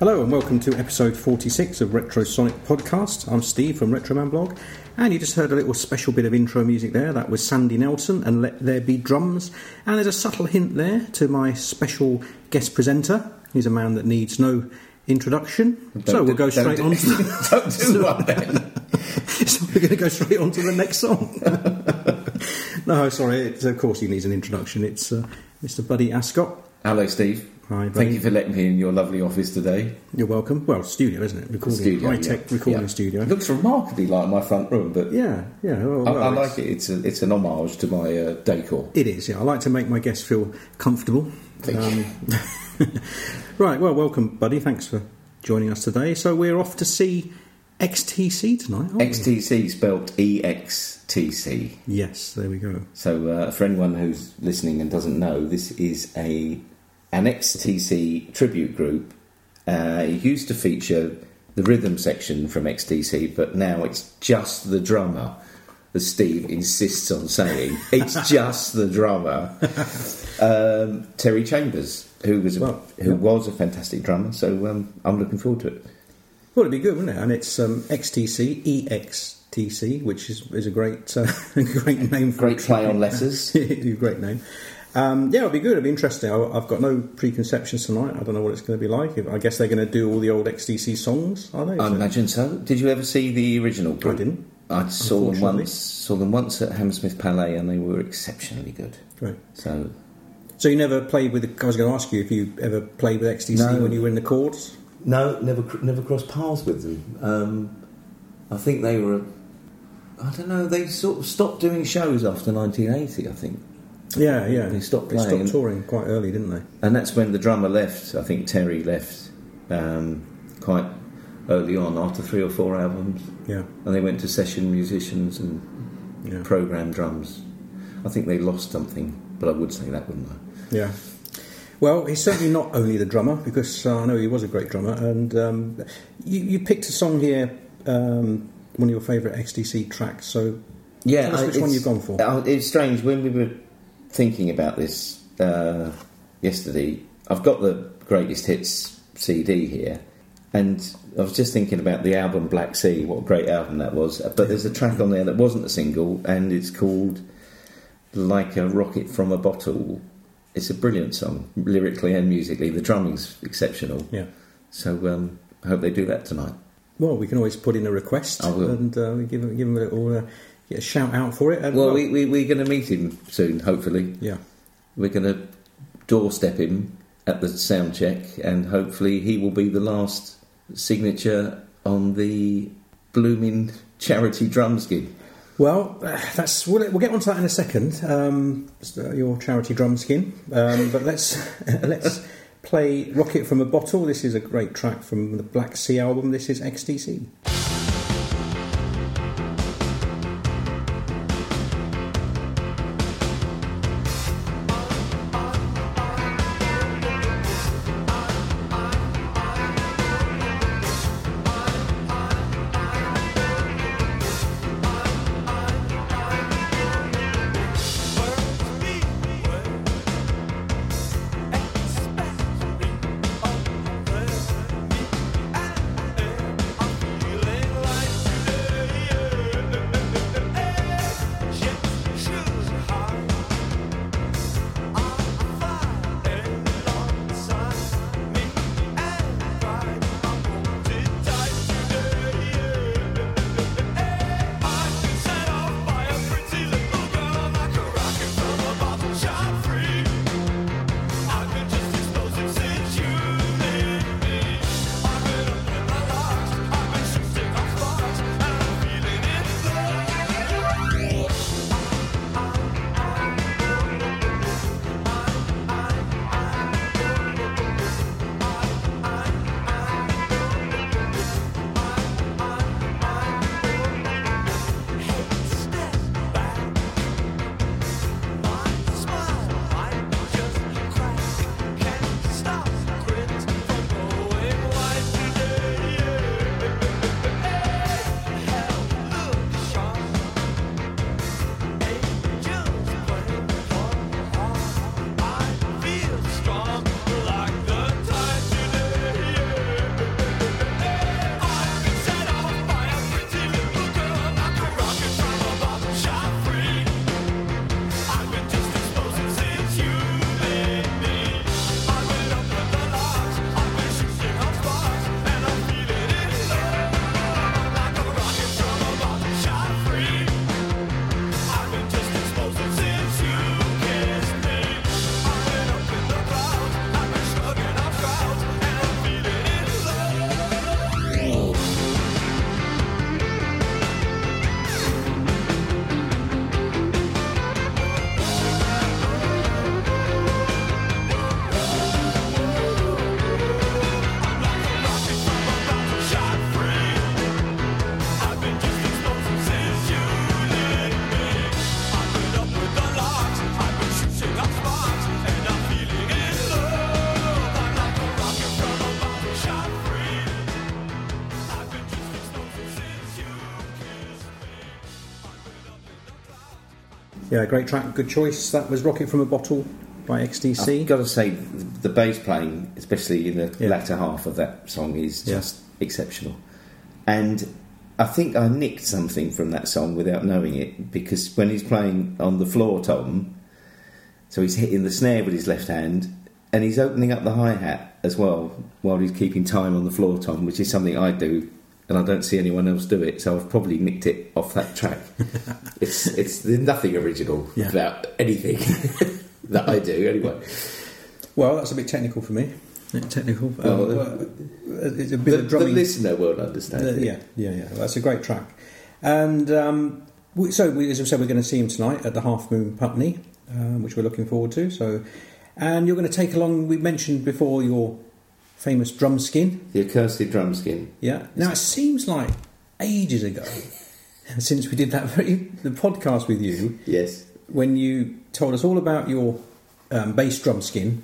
Hello and welcome to episode 46 of Retro Sonic Podcast. I'm Steve from Retroman Blog, and you just heard a little special bit of intro music there. That was Sandy Nelson and Let There Be Drums. And there's a subtle hint there to my special guest presenter. He's a man that needs no introduction. so we'll go Don't straight do- on to Don't do one then. so we're going to go straight on to the next song. no, sorry. It's, of course, he needs an introduction. It's uh, Mr. Buddy Ascott. Hello, Steve. Hi, buddy. Thank you for letting me in your lovely office today. You're welcome. Well, studio, isn't it? Recording, Studio, high tech yeah. recording Yeah. studio. It looks remarkably like my front room, but Yeah, yeah. Well, I, well, I like it. It's a, it's an homage to my uh, decor. It is, yeah. I like to make my guests feel comfortable. Thank Um, right, well, welcome, buddy. Thanks for joining us today. So we're off to see XTC tonight, aren't we? XTC spelt E EXTC. Yes, there we go. So uh, for anyone who's listening and doesn't know, this is a an XTC tribute group. Uh, it used to feature the rhythm section from XTC, but now it's just the drummer. As Steve insists on saying, it's just the drummer. Um, Terry Chambers, who was a, Well, who yeah. was a fantastic drummer. So um, I'm looking forward to it. Well, it'd be good, wouldn't it? And it's um, XTC, EXTC, which is, is a great uh, great name for Great play on letters. great name. Um, yeah, it'll be good. It'll be interesting. I- I've got no preconceptions tonight. I don't know what it's going to be like. I guess they're going to do all the old XTC songs, are they? I So- imagine so. Did you ever see the original group? I didn't. I saw them once. Saw them once at Hammersmith Palais, and they were exceptionally good. Great. So So you never played with? The, I was going to ask you if you ever played with XTC No. when you were in the chords. No, never never crossed paths with them. Um, I think they were. I don't know. They sort of stopped doing shows after 1980. I think, Yeah, yeah. They stopped They stopped touring quite early, didn't they? and that's when the drummer left. I think Terry left um, quite early on, after three or four albums, Yeah, and they went to session musicians and yeah, program drums. I think they lost something, but I would say that, wouldn't I? yeah. Well, he's certainly not only the drummer because uh, I know he was a great drummer. And um, you, you picked a song here, um, one of your favourite XTC tracks. So Yeah, Tell us I- which one you've gone for. uh, It's strange when we were thinking about this uh, yesterday. I've got the greatest hits CD here, and I was just thinking about the album Black Sea. What a great album that was! But there's a track on there that wasn't a single, and it's called "Like a Rocket from a Bottle." It's a brilliant song, lyrically and musically. The drumming's exceptional. yeah. So um, I hope they do that tonight. Well, we can always put in a request and uh, give give him a little uh, get a shout out for it. And, Well, we, we, we're going to meet him soon, hopefully. yeah, We're going to doorstep him at the sound check, and hopefully he will be the last signature on the blooming charity drum gig. Well, uh, that's we'll, we'll get onto that in a second. Um, your charity drum skin, um, but let's let's play "Rocket from a Bottle." This is a great track from the Black Sea album. This is XTC. Yeah, great track, good choice. That was Rocket from a Bottle by XTC. I've got to say, the bass playing, especially in the Yeah. latter half of that song, is Yeah. just exceptional. And I think I nicked something from that song without knowing it because when he's playing on the floor tom, so he's hitting the snare with his left hand and he's opening up the hi hat as well while he's keeping time on the floor tom, which is something I do. And I don't see anyone else do it, so I've probably nicked it off that track. it's it's there's nothing original Yeah. about anything that I do anyway. Well, that's a bit technical for me. Yeah, technical. Well, Um, it's a bit The, of the listener won't understand. It. yeah, yeah, yeah. That's a great track. And um, we, so, we, as I said, we're going to see him tonight at the Half Moon Putney, um, which we're looking forward to. So, and you're going to take along. We mentioned before your famous drum skin. The accursed drum skin. Yeah. Now it seems like ages ago since we did that very the podcast with you Yes. when you told us all about your um, bass drum skin.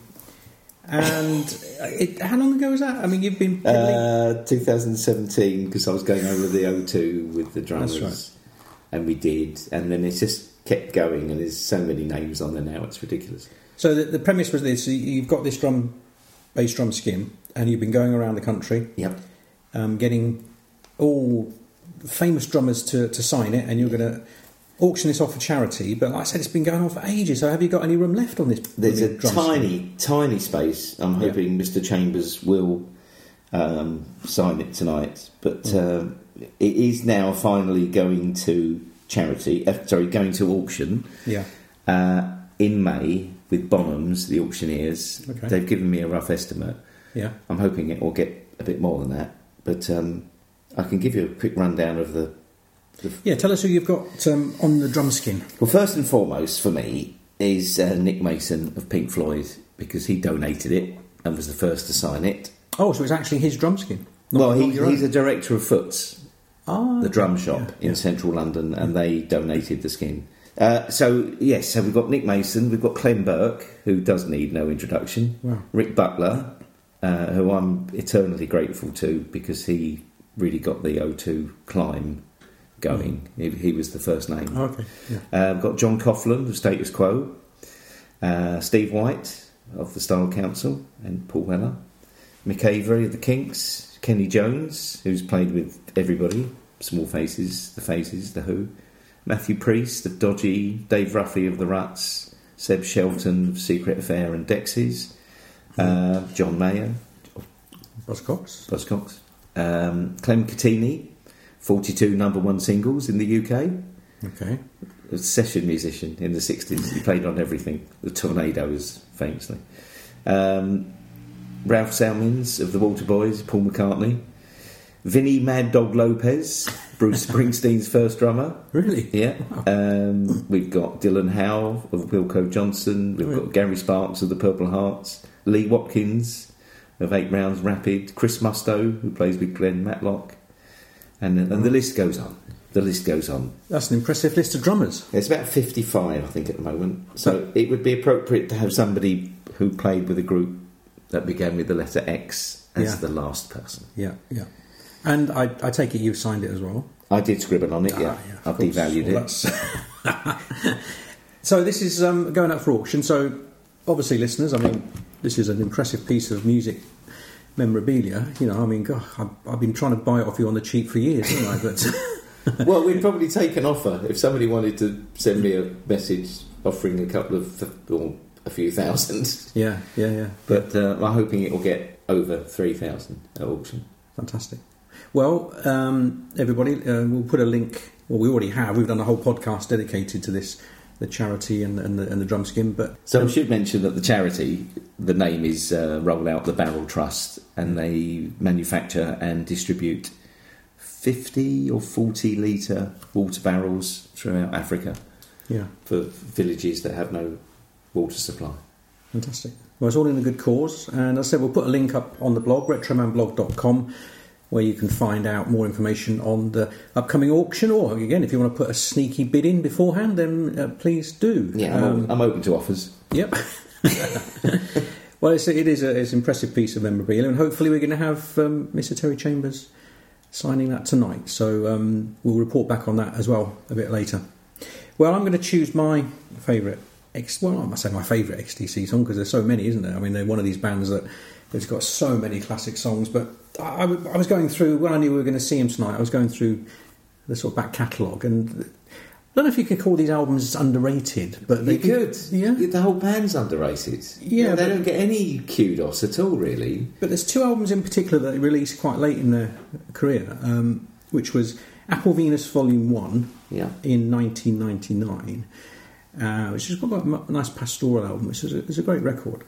And it, how long ago was that? I mean, you've been Uh, 2017, because I was going over the O2 with the drummers. That's And we did. And then it's just kept going, and there's so many names on there now, it's ridiculous. So the, the premise was this: you've got this drum, bass drum skin, and you've been going around the country, Yep. um, getting all famous drummers to, to sign it, and you're going to auction this off for charity. But like I said, it's been going on for ages. So have you got any room left on this? There's a drum skin? tiny, tiny space. I'm Yeah. hoping Mr. Chambers will um, sign it tonight. But Mm. um, it is now finally going to charity, uh, sorry, going to auction. Yeah. uh, in May with Bonhams, the auctioneers. Okay. They've given me a rough estimate. Yeah. I'm hoping it will get a bit more than that, but um, I can give you a quick rundown of the. Yeah. Tell us who you've got um, on the drum skin. Well, first and foremost for me is uh, Nick Mason of Pink Floyd because he donated it and was the first to sign it. Oh, so it's actually his drum skin. Not, well, he, he's a director of Footes, ah, the drum shop yeah, in yeah. central London, and they donated the skin. Uh, so yes, so we've got Nick Mason, we've got Clem Burke, who does need no introduction. Wow. Rick Buckler, uh, who I'm eternally grateful to because he really got the O2 climb going. He, he was the first name. Oh, okay. Yeah. Uh, we've got John Coghlan of Status Quo, uh, Steve White of the Style Council, and Paul Weller, Mick Avory of the Kinks, Kenny Jones, who's played with everybody, Small Faces, The Faces, The Who, Matthew Priest of Dodgy, Dave Ruffy of The Ruts, Seb Shelton of Secret Affair and Dexys, uh, John Maher, Buzzcocks. Buzzcocks, um, Clem Cattini, 42 number one singles in the UK Okay. a session musician in the 60s. He played on everything, the Tornados, famously. Um, Ralph Salmins of the Waterboys, Paul McCartney. Vinnie Mad Dog Lopez, Bruce Springsteen's first drummer. Really? Yeah. Um, we've got Dylan Howe of Wilko Johnson. We've got Gary Sparks of the Purple Hearts. Lee Watkins of Eight Rounds Rapid. Chris Musto, who plays with Glenn Matlock. And, and the list goes on. The list goes on. That's an impressive list of drummers. It's about 55, I think, at the moment. So it would be appropriate to have somebody who played with a group that began with the letter X as Yeah. the last person. Yeah, yeah. And I, I take it you've signed it as well. I did scribble on it, Ah, yeah. I've course. devalued Well, it. so this is um, going up for auction. So obviously, listeners, I mean, this is an impressive piece of music memorabilia. You know, I mean, God, I've, I've been trying to buy it off you on the cheap for years, haven't I? But well, we'd probably take an offer if somebody wanted to send me a message offering a couple of, or a few thousand. yeah, yeah, yeah. But uh, I'm hoping it will get over 3,000 at auction. Fantastic. Well, um, everybody, uh, we'll put a link. Well, we already have. We've done a whole podcast dedicated to this, the charity and, and, the, and the drum skin. But So I should mention that the charity, the name is uh, Roll Out the Barrel Trust, and they manufacture and distribute 50 or 40 litre water barrels throughout Africa yeah, for villages that have no water supply. Fantastic. Well, it's all in a good cause. And as I said, we'll put a link up on the blog, retromanblog.com, where you can find out more information on the upcoming auction. Or, again, if you want to put a sneaky bid in beforehand, then uh, please do. Yeah, I'm, Um, I'm open to offers. Yep. well, it's, it is a, it's an impressive piece of memorabilia, and hopefully, we're going to have um, Mr. Terry Chambers signing that tonight. So um, we'll report back on that as well a bit later. Well, I'm going to choose my favourite. X, well, I must say my favourite XTC song because there's so many, isn't there? I mean, they're one of these bands that has got so many classic songs. But I, I was going through when I knew we were going to see him tonight. I was going through the sort of back catalogue, and I don't know if you could call these albums underrated, but they You could. yeah. The whole band's underrated. Yeah, they don't get any kudos at all, really. But there's two albums in particular that they released quite late in their career, um, which was Apple Venus Volume One Yeah. in 1999, uh, which is quite a nice pastoral album, which is a, is a great record.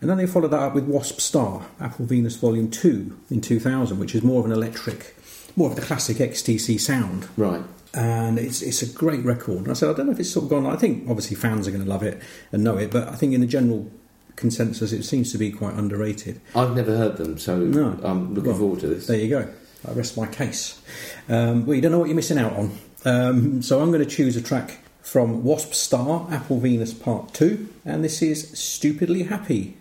And then they followed that up with Wasp Star, Apple Venus Volume 2 in 2000, which is more of an electric, more of the classic XTC sound. Right. And it's, it's a great record. And I said, I don't know if it's sort of gone, I think obviously fans are going to love it and know it, but I think in the general consensus it seems to be quite underrated. I've never heard them, so No. I'm looking Well, forward to this. There you go. I rest my case. Um, well, you don't know what you're missing out on. Um, so I'm going to choose a track from Wasp Star, Apple Venus Part 2, and this is Stupidly Happy.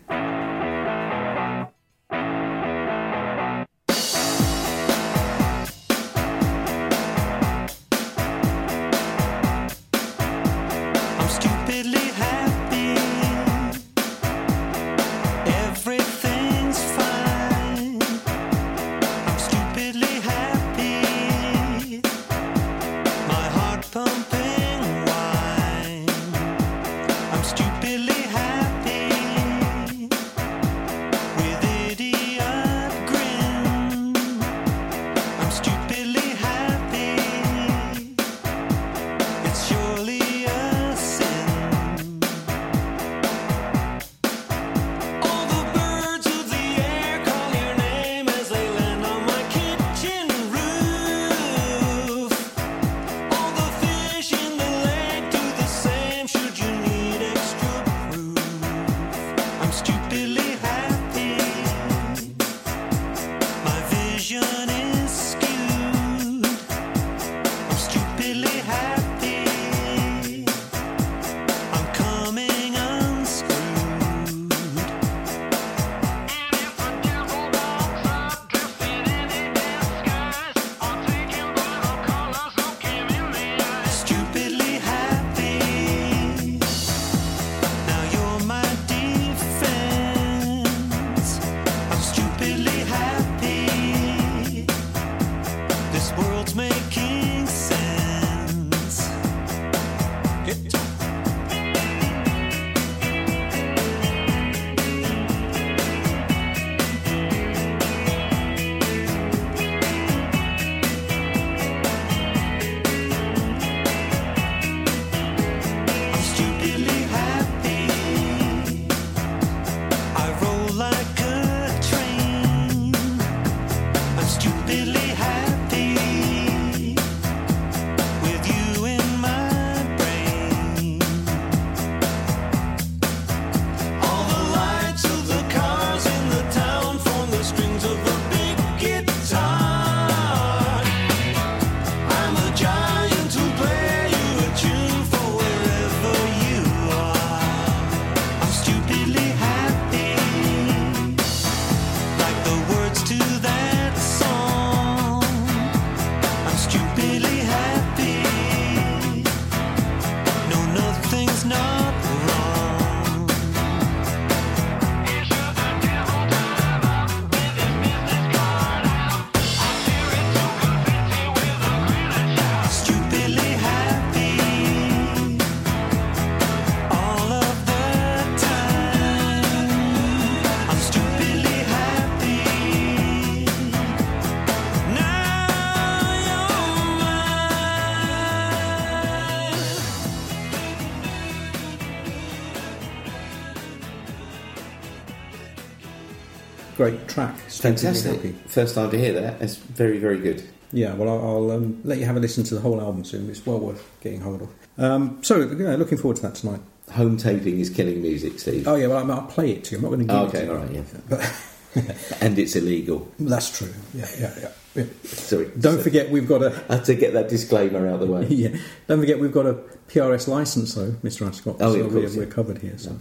Track. Fantastic. First time to hear that. It's very, very good. Yeah, well, I'll, I'll um, let you have a listen to the whole album soon. It's well worth getting hold of. Um, so, yeah, looking forward to that tonight. Home taping is killing music, Steve. Oh, yeah, well, I'll, I'll play it to you. I'm not going to give Oh, it okay, to you. all right, yeah. But And it's illegal. that's true. Yeah, yeah, yeah. yeah. Sorry. Don't So- forget, we've got a I had to get that disclaimer out of the way. yeah. Don't forget, we've got a PRS license, though, Mr. Ascott. Oh, yeah, so of we're, course, we're covered here. So,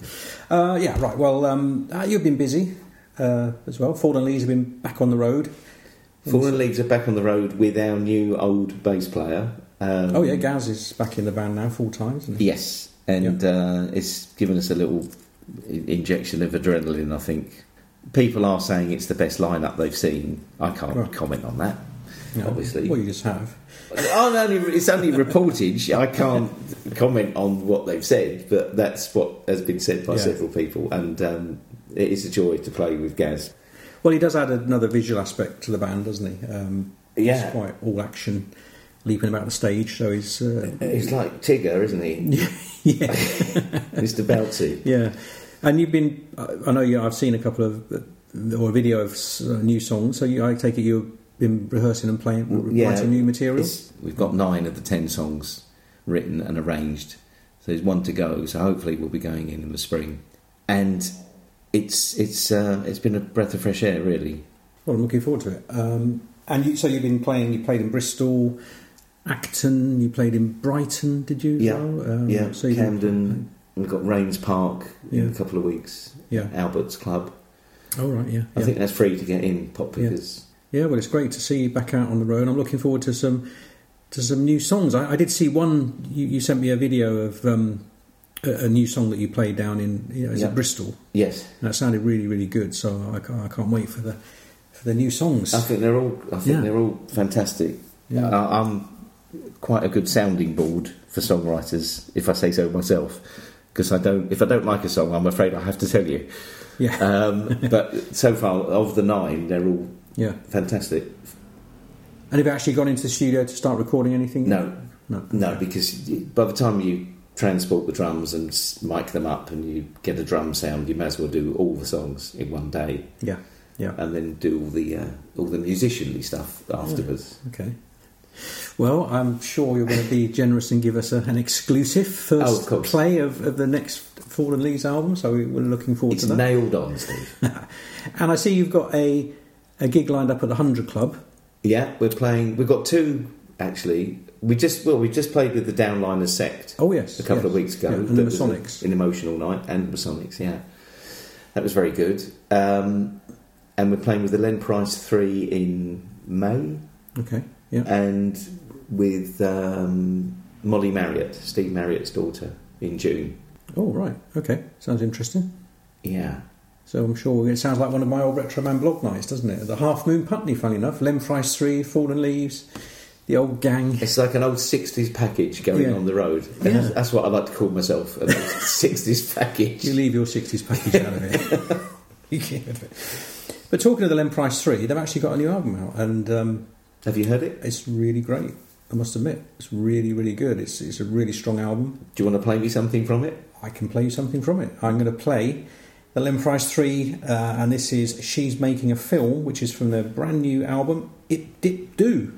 uh, yeah, right. Well, um, uh, you've been busy uh, as well. Fallen Leaves have been back on the road. Fallen Leaves are back on the road with our new old bass player, Um, Oh yeah, Gaz is back in the band now full time, isn't he? Yes, and uh, it's given us a little injection of adrenaline. I think people are saying it's the best lineup they've seen. I can't comment on that. No. Obviously. Well, you just have. Oh, no, only, it's only reportage. I can't comment on what they've said, but that's what has been said by Yeah. several people, and um, it is a joy to play with Gaz. Well, he does add another visual aspect to the band, doesn't he? Um, Yeah. He's quite all action, leaping about the stage. So he's uh, He's like Tigger, isn't he, yeah, Mr. Belty? yeah. And you've been, I know you. I've seen a couple of uh, or a video of uh, new songs. So you, I take it you've been rehearsing and playing, Yeah, writing new material. We've got nine of the ten songs written and arranged, so there's one to go. So hopefully we'll be going in in the spring, and it's it's uh, it's been a breath of fresh air, really. Well, I'm looking forward to it. Um, and you, so you've been playing. You played in Bristol, Acton. You played in Brighton. Did you? Yeah. Um, yeah, So Camden. We've got Raynes Park in a couple of weeks. Yeah. Albert's Club. Oh right. Yeah. I yeah. think that's free to get in. Pop Yeah. Yeah, well, it's great to see you back out on the road. I'm looking forward to some to some new songs. I, I did see one. You, you sent me a video of um, a, a new song that you played down in you know, is Yeah. it Bristol? Yes, And that sounded really, really good. So I can't, I can't wait for the for the new songs. I think they're all. I think Yeah. they're all fantastic. Yeah. I, I'm quite a good sounding board for songwriters, if I say so myself. Because I don't, if I don't like a song, I'm afraid I have to tell you. yeah, Um, but so far, of the nine, they're all yeah. fantastic. And have you actually gone into the studio to start recording anything? No, no, no, because by the time you transport the drums and mic them up and you get a drum sound, you may as well do all the songs in one day Yeah, yeah. and then do all the uh, all the musicianly stuff afterwards. Okay. Well, I'm sure you're going to be generous and give us a, an exclusive first Oh, of play of, of the next Fallen Leaves album. So we- we're looking forward It's to that. nailed on, Steve. And I see you've got a a gig lined up at the Hundred Club. yeah, we're playing. We've got two actually. We just well, we just played with the Downliners sect Oh yes, a couple yes. of weeks ago. Yeah, and the Masonics. an emotional night, and the Masonics. Yeah, that was very good. Um, and we're playing with the Len Price Three in May, Okay, yeah. and with um, Molly Marriott, Steve Marriott's daughter, in June. Oh right, okay. Sounds interesting. Yeah, So I'm sure it sounds like one of my old Retro Man blog nights, doesn't it? The Half Moon Putney, funny enough. Len Price Three, Fallen Leaves, the old gang. it's like an old '60s package going Yeah. on the road. Yeah. That's, what I like to call myself, an old '60s package. You leave your 60s package out of it. you keep it. But talking of the Len Price 3, they've actually got a new album out, and um, Have you heard it? it's really great. I must admit, it's really, really good. It's, it's a really strong album. Do you want to play me something from it? I can play you something from it. I'm going to play the Len Price 3, uh, and this is She's Making a Film, which is from their brand new album, Ip Dip Do.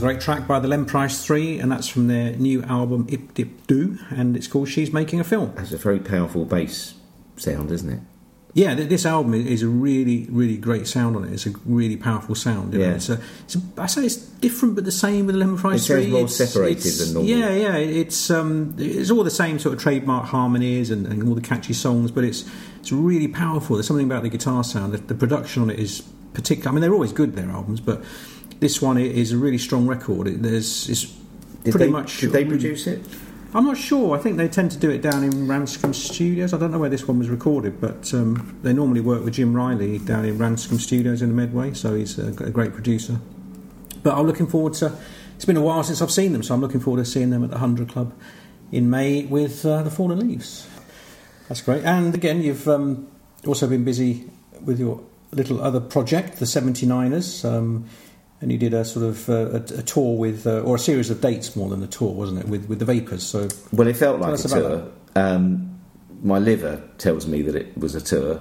A great track by the Len Price 3, and that's from their new album Ip Dip Do, and it's called She's Making a Film. That's a very powerful bass sound, isn't it? Yeah, th- this album is a really, really great sound on it. It's a really powerful sound. Yeah. It's a, it's a, I say it's different, but the same with the Len Price It sounds 3. more It's- separated it's- than normal. Yeah, yeah. It's um, it's all the same sort of trademark harmonies and, and all the catchy songs, but it's it's really powerful. There's something about the guitar sound. The, the production on it is particular. I mean, they're always good their albums, but this one is a really strong record. It, there's it's Did pretty they, much. Did they produce it? I'm not sure. I think they tend to do it down in Ranscombe Studios. I don't know where this one was recorded, but um, they normally work with Jim Riley down in Ranscombe Studios in the Medway, so he's a, a great producer. But I'm looking forward to. It's been a while since I've seen them, so I'm looking forward to seeing them at the Hundred Club in May with uh, the Fallen Leaves. That's great. And again, you've um, also been busy with your little other project, the 79ers. Um, and you did a sort of uh, a, a tour with, uh, or a series of dates more than a tour, wasn't it, with, with the Vapors? So Well, it felt like a tour. Um, my liver tells me that it was a tour.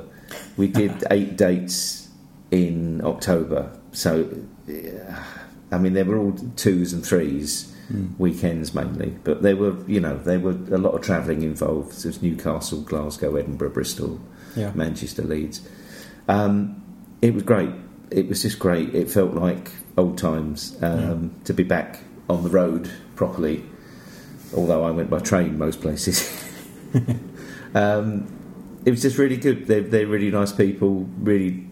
We did eight dates in October, so yeah, I mean they were all twos and threes, weekends mainly, but there were you know there were a lot of travelling involved. There was Newcastle, Glasgow, Edinburgh, Bristol, Yeah. Manchester, Leeds. Um, it was great. It was just great. It felt like old times um, to be back on the road properly. Although I went by train most places. um, it was just really good. They're, they're really nice people, really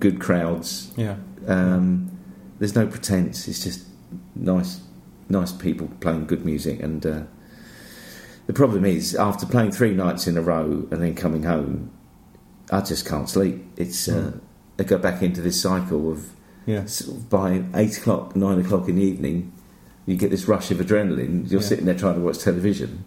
good crowds. yeah, Um, there's no pretense. It's just nice, nice people playing good music. And uh, the problem is, after playing three nights in a row and then coming home, I just can't sleep. It's uh, I go back into this cycle of yeah, sort of by eight o'clock, nine o'clock in the evening, you get this rush of adrenaline. You're Yeah. sitting there trying to watch television,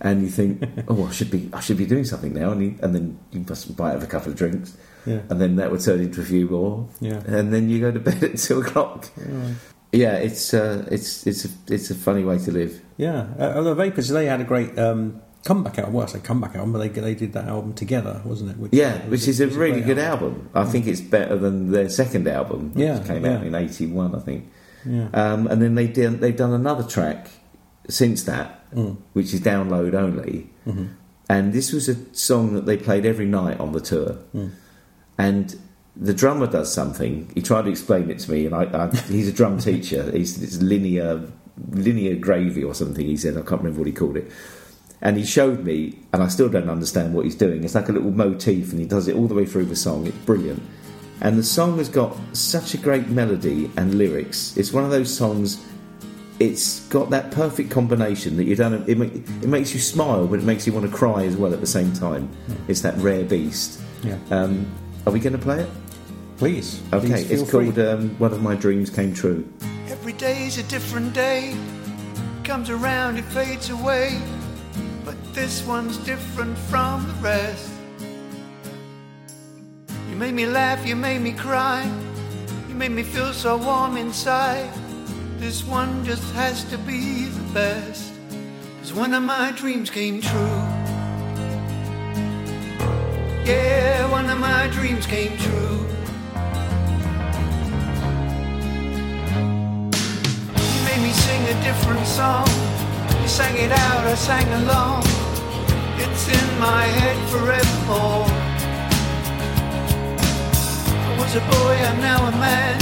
and you think, "Oh, I should be, I should be doing something now." And, you, and then you must buy have a couple of drinks, yeah, and then that would turn into a few more, yeah. and then you go to bed at two o'clock. Yeah, it's uh, it's it's a, it's a funny way to live. Yeah, uh, the Vapors they had a great um, comeback album. Well, I say comeback album, but they they did that album together, wasn't it? Which, Yeah, which is a really good album. I think it's better than their second album, which Yeah, came out in '81, I think. Yeah, Um, and then they did, they've done another track since that, Mm. which is download only. Mhm. And this was a song that they played every night on the tour. Mm. And the drummer does something. He tried to explain it to me, and I, I, he's a drum teacher. He's it's linear linear gravy or something. He said I can't remember what he called it. And he showed me, and I still don't understand what he's doing. It's like a little motif, and he does it all the way through the song. It's brilliant. And the song has got such a great melody and lyrics. It's one of those songs. It's got that perfect combination that you don't. It, ma- it makes you smile, but it makes you want to cry as well at the same time. It's that rare beast. yeah. Um, are we going to play it? Please, Okay, please it's called um, "One of My Dreams Came True." Every day's a different day. Comes around, it fades away. This one's different from the rest. You made me laugh, you made me cry. You made me feel so warm inside. This one just has to be the best. Cause one of my dreams came true. Yeah, one of my dreams came true. You made me sing a different song. You sang it out, I sang along. It's in my head forevermore. I was a boy, I'm now a man.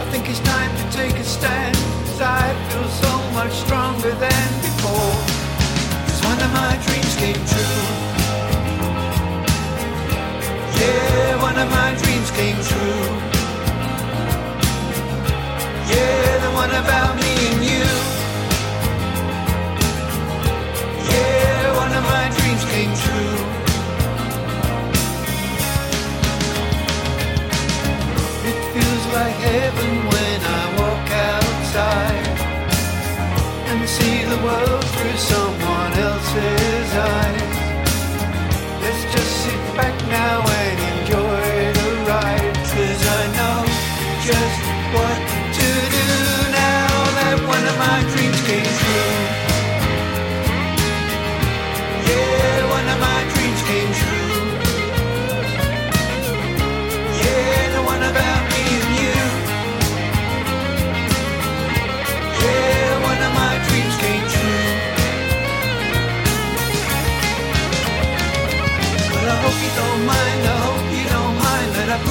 I think it's time to take a stand. Cause I feel so much stronger than before. Cause one of my dreams came true. Yeah, one of my dreams came true. Yeah, the one about me and you. It feels like heaven when I walk outside and see the world through someone else's eyes. Let's just sit back now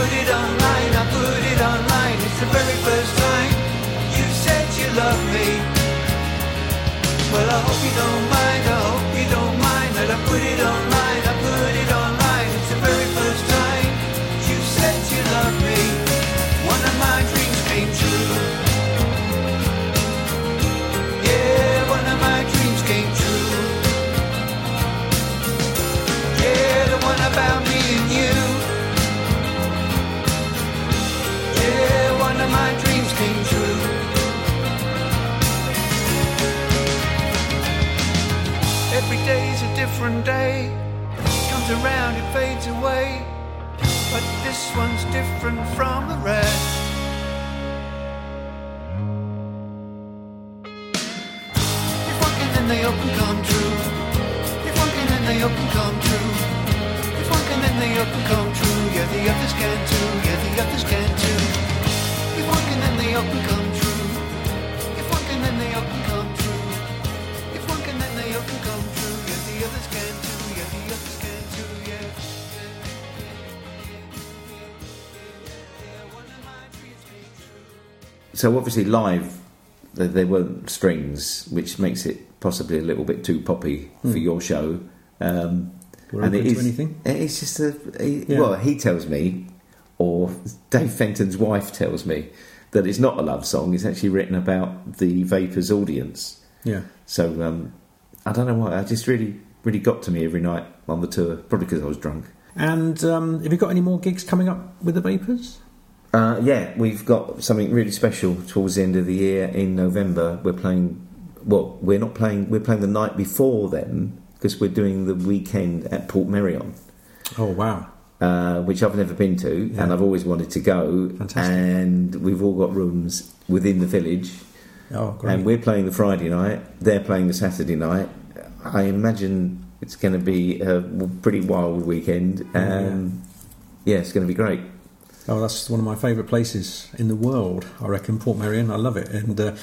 put it online, I put it online. It's the very first time you said you love me. Well, I hope you don't mind, I hope you don't mind that I put it online, different day. Comes around, it fades away. But this one's different from the rest. If one can, then they all can come true. If one can, then they all can come true. If one can, then they all can come true. Yeah, the others can too. Yeah, the others can too. If one can, then they all can come So obviously live, they, they weren't strings, which makes it possibly a little bit too poppy for your show. Um, We're open to anything. It's just a Yeah. well, he tells me, or Dave Fenton's wife tells me that it's not a love song. It's actually written about the Vapors audience. Yeah. So um, I don't know why. I just really, really got to me every night on the tour. Probably because I was drunk. And um, have you got any more gigs coming up with the Vapors? Uh, yeah, we've got something really special towards the end of the year in November. We're playing. Well, we're not playing. We're playing the night before then because we're doing the weekend at Portmeirion, Oh wow! uh, which I've never been to Yeah. and I've always wanted to go. Fantastic. And we've all got rooms within the village, Oh great! and we're playing the Friday night. They're playing the Saturday night. I imagine it's going to be a pretty wild weekend. Um, yeah, it's going to be great. Oh, that's one of my favourite places in the world. I reckon Portmeirion. I love it, and uh,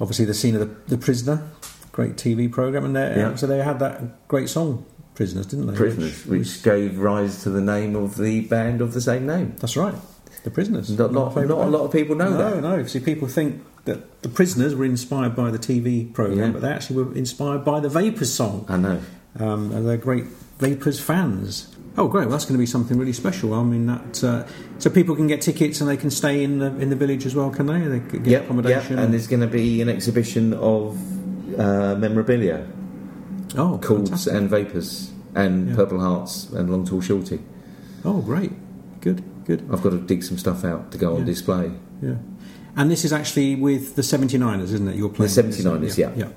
obviously the scene of the, the Prisoner, great TV program, and they, Yeah. so they had that great song, Prisoners, didn't they? Prisoners, which gave rise to the name of the band of the same name. that's right, the Prisoners. Not, not, not a lot of people know no, that. no. See, people think that the Prisoners were inspired by the TV program, Yeah. but they actually were inspired by the Vapors song. I know. um, and they're great Vapors fans. Oh, great! Well, that's going to be something really special. I mean, that uh, so people can get tickets and they can stay in the in the village as well, can they? They can get Yep, accommodation. yep, and there's going to be an exhibition of uh, memorabilia, oh, Chords fantastic. and Vapors, and Yeah. Purple Hearts and Long Tall Shorty. Oh, great! Good, good. I've got to dig some stuff out to go on display. Yeah. And this is actually with the 79ers, isn't it? You're playing The 79ers, yeah. yeah.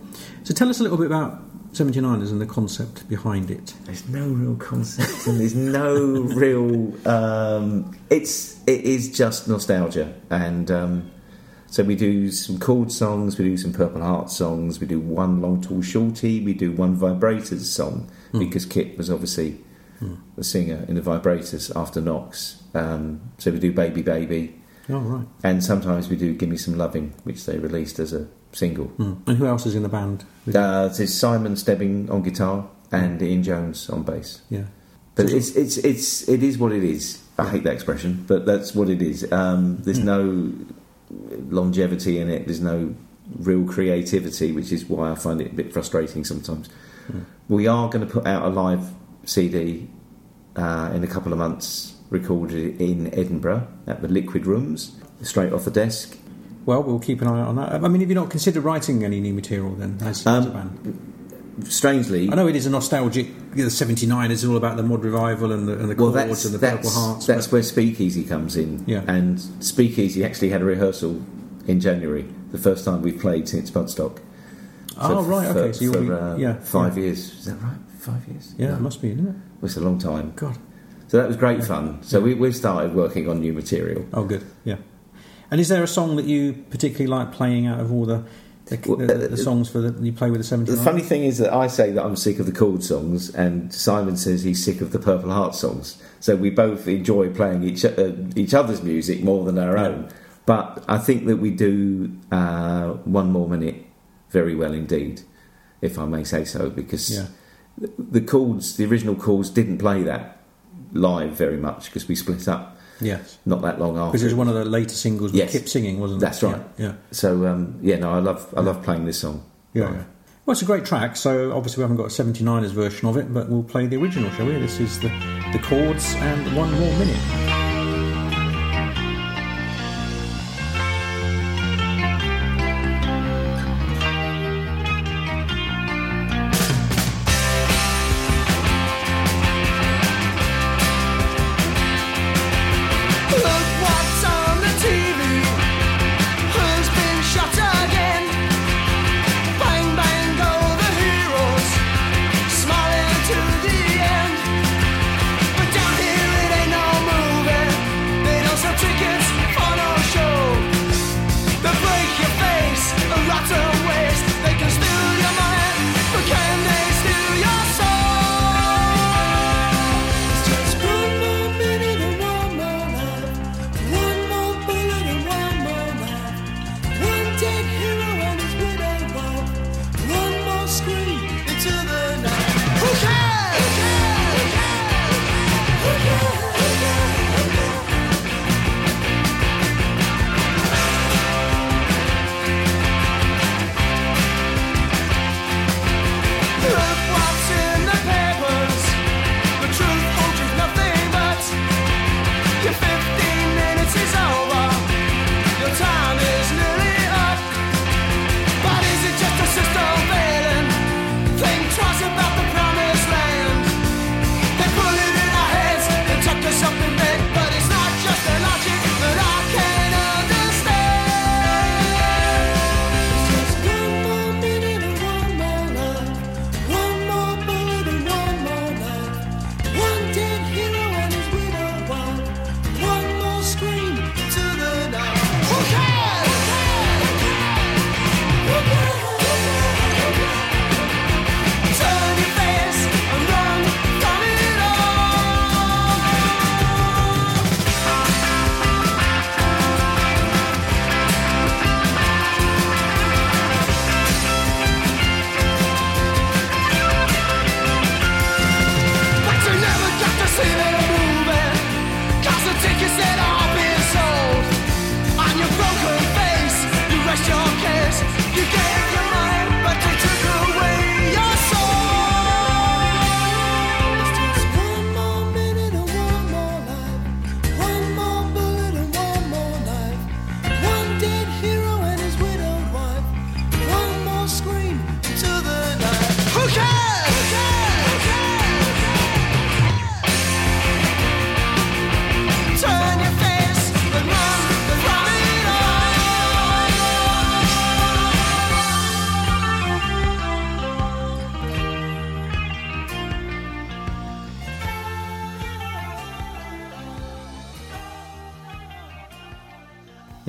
So tell us a little bit about 79ers and the concept behind it. There's no real concept and there's no real. Um, it's it is just nostalgia, and um, so we do some chord songs, we do some Purple Heart songs, we do one Long Tall Shorty, we do one Vibrators song because Kip was obviously the singer in the Vibrators after Knox. Um, so we do Baby Baby, Oh, right. and sometimes we do Give Me Some Loving, which they released as a single. Hmm. And who else is in the band? Uh, there's Simon Stebbing on guitar and Ian Jones on bass. yeah. But it's it's it's it is what it is. I hate that expression, but that's what it is. Um, there's no longevity in it. There's no real creativity, which is why I find it a bit frustrating sometimes. We are going to put out a live CD uh, in a couple of months, recorded in Edinburgh at the Liquid Rooms, straight off the desk. Well, we'll keep an eye on that. I mean, have you not considered writing any new material then, as, as a Um, band? Strangely, I know it is a nostalgic. You know, the 79 is all about the mod revival and the, and the Well, chords and the purple hearts. that's but- where Speakeasy comes in. Yeah. And Speakeasy actually had a rehearsal in January, the first time we've played since Budstock. oh, right, for- okay. So for, be. uh, yeah. five yeah. years. Is that right? Five years? Yeah, No. it must be, isn't it? Well, it's a long time. God. So that was great fun. So we, we started working on new material. Oh, good. Yeah. And is there a song that you particularly like playing out of all the the, the, the songs for the you play with the 79? The funny thing is that I say that I'm sick of the chord songs, and Simon says he's sick of the Purple Heart songs. So we both enjoy playing each uh, each other's music more than our own. But I think that we do uh, one more minute very well indeed, if I may say so, because Yeah. the, the chords, the original chords, didn't play that. live very much because we split up Yes. not that long after. Because it was one of the later singles with Yes. Kip singing, wasn't it? That's right. Yeah. So um, yeah, no, I love I love playing this song. Yeah. live. yeah. Well, it's a great track, so obviously we haven't got a 79ers version of it, but we'll play the original, shall we? This is the, the chords and one more minute.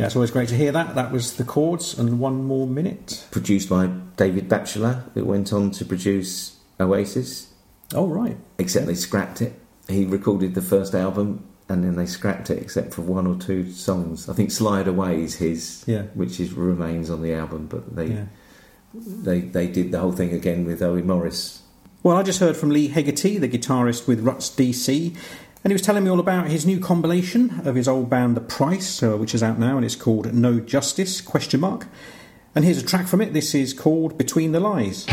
It's always great to hear that. That was the chords and one more minute. Produced by David Batchelor, who went on to produce Oasis, Oh, right. except they scrapped it. He recorded the first album and then they scrapped it except for one or two songs. I think Slide Away is his, Yeah. which is remains on the album, but they Yeah. they they did the whole thing again with Owen Morris. Well, I just heard from Leigh Heggarty, the guitarist with Ruts DC, and he was telling me all about his new compilation of his old band The Price, uh, which is out now, and it's called No Justice? Question mark. And here's a track from it. This is called Between the Lies.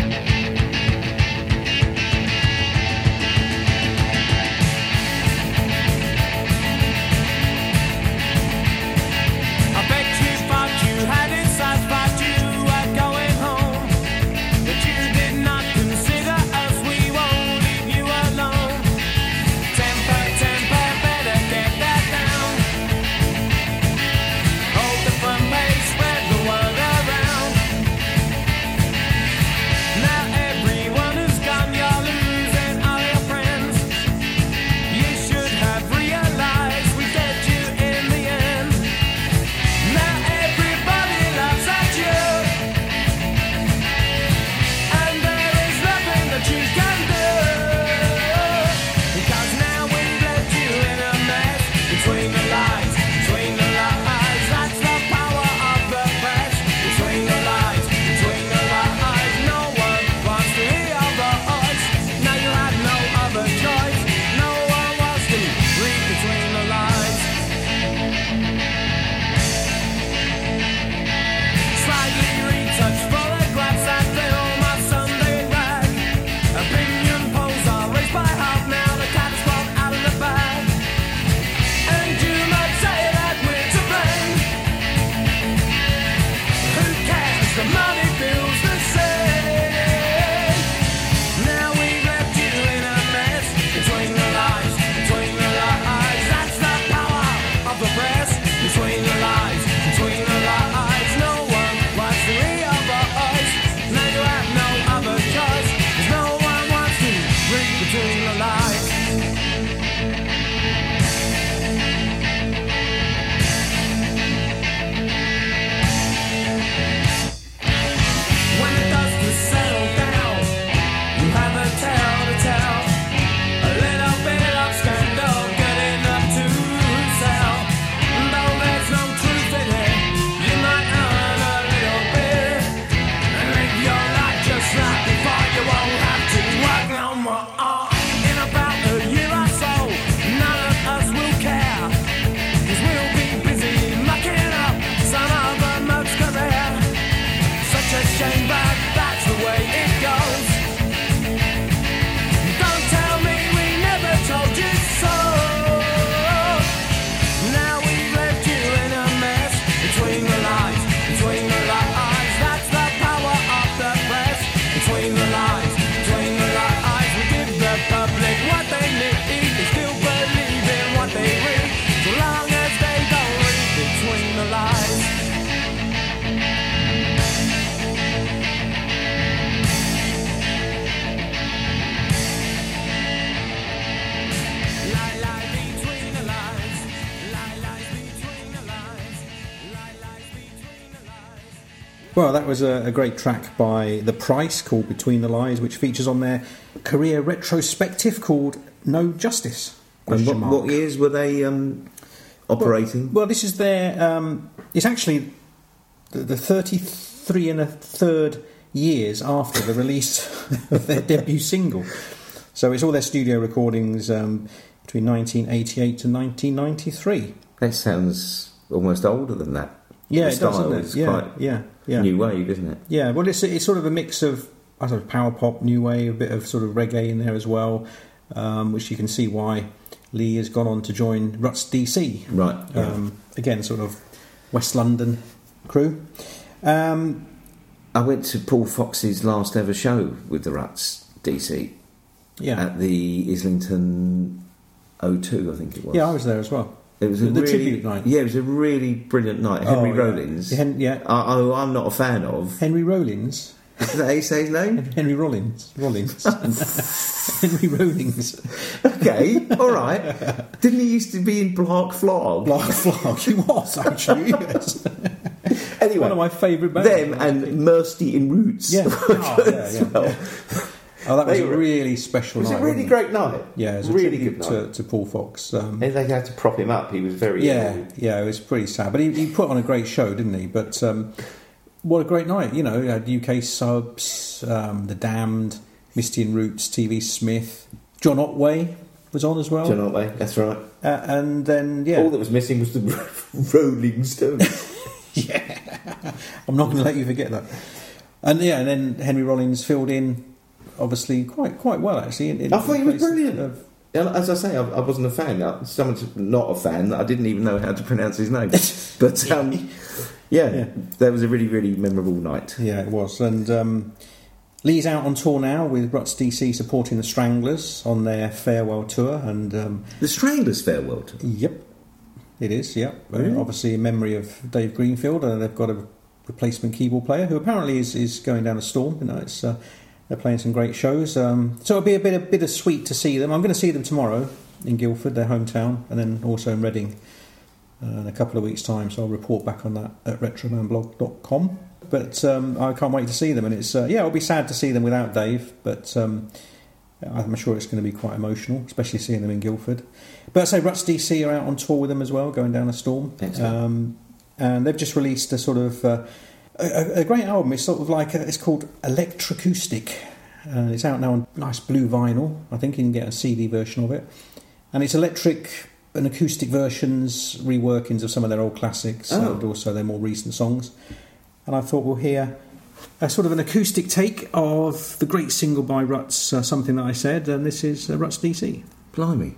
Was a, a great track by The Price called Between the Lies, which features on their career retrospective called No Justice. And what, what years were they um, operating? Well, this is their. Um, it's actually the, the 33 and a third years after the release of their debut single. So it's all their studio recordings um, between 1988 to 1993. that sounds almost older than that. Yeah, it does, style it? is Yeah, quite yeah, yeah. new wave, isn't it? Yeah, well, it's, it's sort of a mix of I don't know, power pop, new wave, a bit of sort of reggae in there as well, um, which you can see why Leigh has gone on to join Ruts DC. Right. Yeah. Um, again, sort of West London crew. Um, I went to Paul Fox's last ever show with the Ruts DC yeah, at the Islington O2, I think it was. yeah, I was there as well. It was a The really, tribute night. Yeah, it was a really brilliant night. Henry Oh, yeah. Rollins. Hen- yeah. I, I, I'm not a fan of. Henry Rollins. Is that how you say his name? Henry Rollins. Rollins. Henry Rollins. okay, all right. Didn't he used to be in Blark Flog? Black Flag. He was actually. Yes. Anyway, One of my favourite bands. them and Misty in Roots. Yeah. Oh, yeah, yeah, well. yeah. Oh, that was a really special night. It was night. a really great night. Yeah, it was a really good to, night. to Paul Fox. Um, they had to prop him up. He was very yeah, ill. yeah, it was pretty sad. But he, he put on a great show, didn't he? But um, what a great night. You know, had UK subs, um, The Damned, Misty and Roots, TV Smith, John Otway was on as well. John Otway, that's right. uh, and then, yeah, All that was missing was the Rolling Stones. Yeah, I'm not going to let you forget that. And yeah, and then Henry Rollins filled in, obviously, quite quite well, actually. In, in I thought he was brilliant. of- As I say, I, I wasn't a fan. Uh, Someone's not a fan. I didn't even know how to pronounce his name. But um, yeah, Yeah. that was a really, really memorable night. Yeah, it was. And um, Leigh's out on tour now with Ruts DC supporting the Stranglers on their farewell tour. And um, The Stranglers farewell tour. yep, it is. Yep, Uh, Really? obviously in memory of Dave Greenfield, and they've got a replacement keyboard player who apparently is, is going down a storm. You know, it's uh, they're playing some great shows. Um, so it'll be a bit a bit of sweet to see them. I'm going to see them tomorrow in Guildford, their hometown, and then also in Reading uh, in a couple of weeks' time. So I'll report back on that at retromanblog.com. But um, I can't wait to see them, and it's uh, yeah, it'll be sad to see them without Dave, but um, I'm sure it's going to be quite emotional, especially seeing them in Guildford. But I say Ruts DC are out on tour with them as well, going down a storm, um, and they've just released a sort of uh, a, a great album. It's sort of like a, it's called Electroacoustic. Uh, it's out now on nice blue vinyl. I think you can get a CD version of it, and it's electric and acoustic versions, reworkings of some of their old classics, Oh. and also their more recent songs. And I thought we'll hear a sort of an acoustic take of the great single by Ruts, uh, something that I said, and this is uh, Ruts DC. Blimey.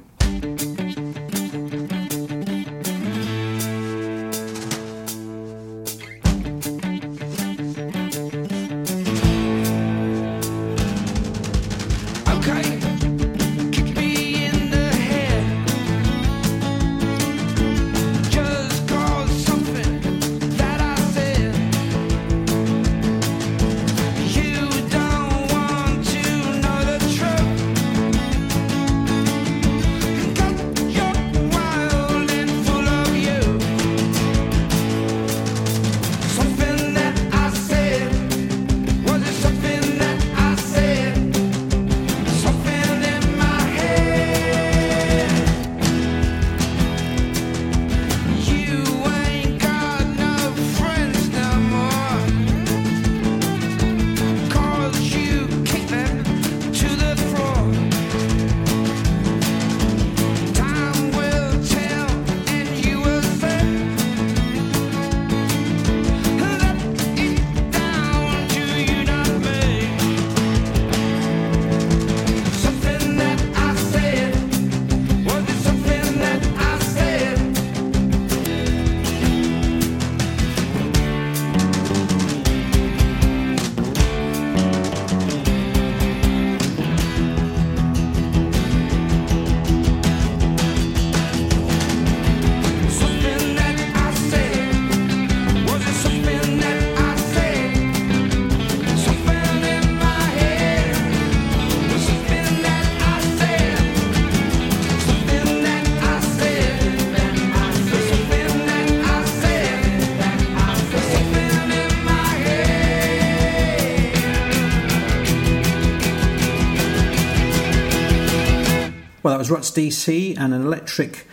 Was Ruts DC and an electric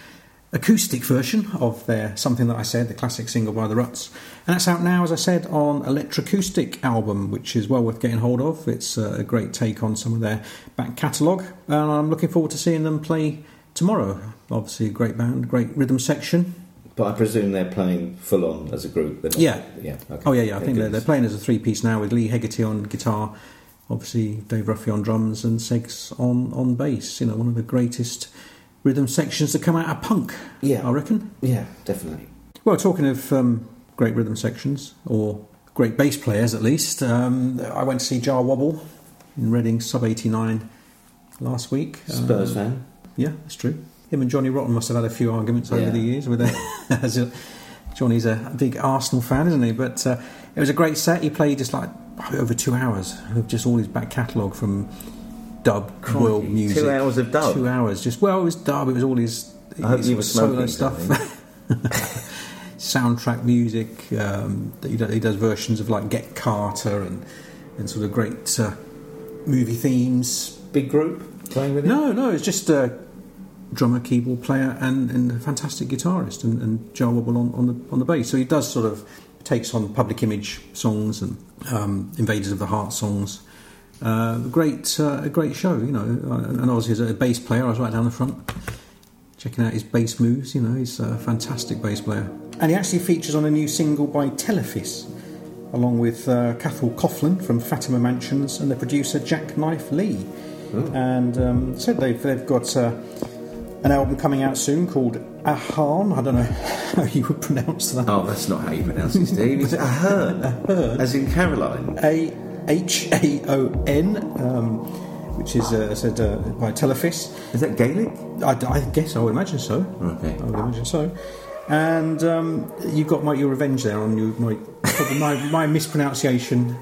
acoustic version of their Something That I Said, the classic single by the Ruts. And that's out now, as I said, on Electroacoustic album, which is well worth getting hold of. It's uh, a great take on some of their back catalogue. And I'm looking forward to seeing them play tomorrow. Obviously, a great band, great rhythm section. But I presume they're playing full on as a group. Not- Yeah. yeah. Okay. Oh, yeah, yeah. I think they're, they're playing as a three piece now with Leigh Heggarty on guitar, obviously Dave Ruffy on drums, and Segs on, on bass. You know, one of the greatest rhythm sections to come out of punk, Yeah. I reckon. Yeah, definitely. Well, talking of um, great rhythm sections, or great bass players at least, um, I went to see Jah Wobble in Reading Sub 89 last week. Spurs Um, fan. Yeah, that's true. Him and Johnny Rotten must have had a few arguments over the years. With their, as Johnny's a big Arsenal fan, isn't he? But uh, it was a great set. He played just like over two hours of just all his back catalogue from dub Crikey. world music. Two hours of dub? Two hours. Just well, it was dub. It was all his. I hope his you were solo smoking stuff. soundtrack music. Um, that he, does, he does versions of like Get Carter and and sort of great uh, movie themes. Big group playing with him? No, no, it's just a drummer, keyboard player, and, and a fantastic guitarist, and, and Jah Wobble on, on the on the bass. So he does sort of takes on public image songs and um, Invaders of the Heart songs. Uh, great, uh, a great show, you know. Uh, And obviously, as a bass player, I was right down the front, checking out his bass moves. You know, he's a fantastic bass player. And he actually features on a new single by Telefis, along with uh, Cathal Coughlan from Fatima Mansions and the producer Jacknife Lee. And um, said they've, they've got uh, an album coming out soon called Ahern. I don't know how you would pronounce that. Oh, that's not how you pronounce it, Steve. It's Ahern. Ahern. As in Caroline. A H A O N, um, which is uh, said uh, by Telefis. Is that Gaelic? I, I guess I would imagine so. Okay. I would imagine so. And um, you got my, your revenge there on your, my, my my mispronunciation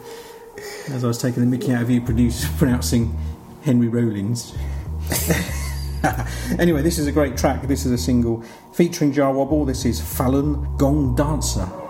as I was taking the mickey out of you produce, pronouncing Henry Rollins. anyway, this is a great track. This is a single featuring Jah Wobble. This is Falun Gong Dancer.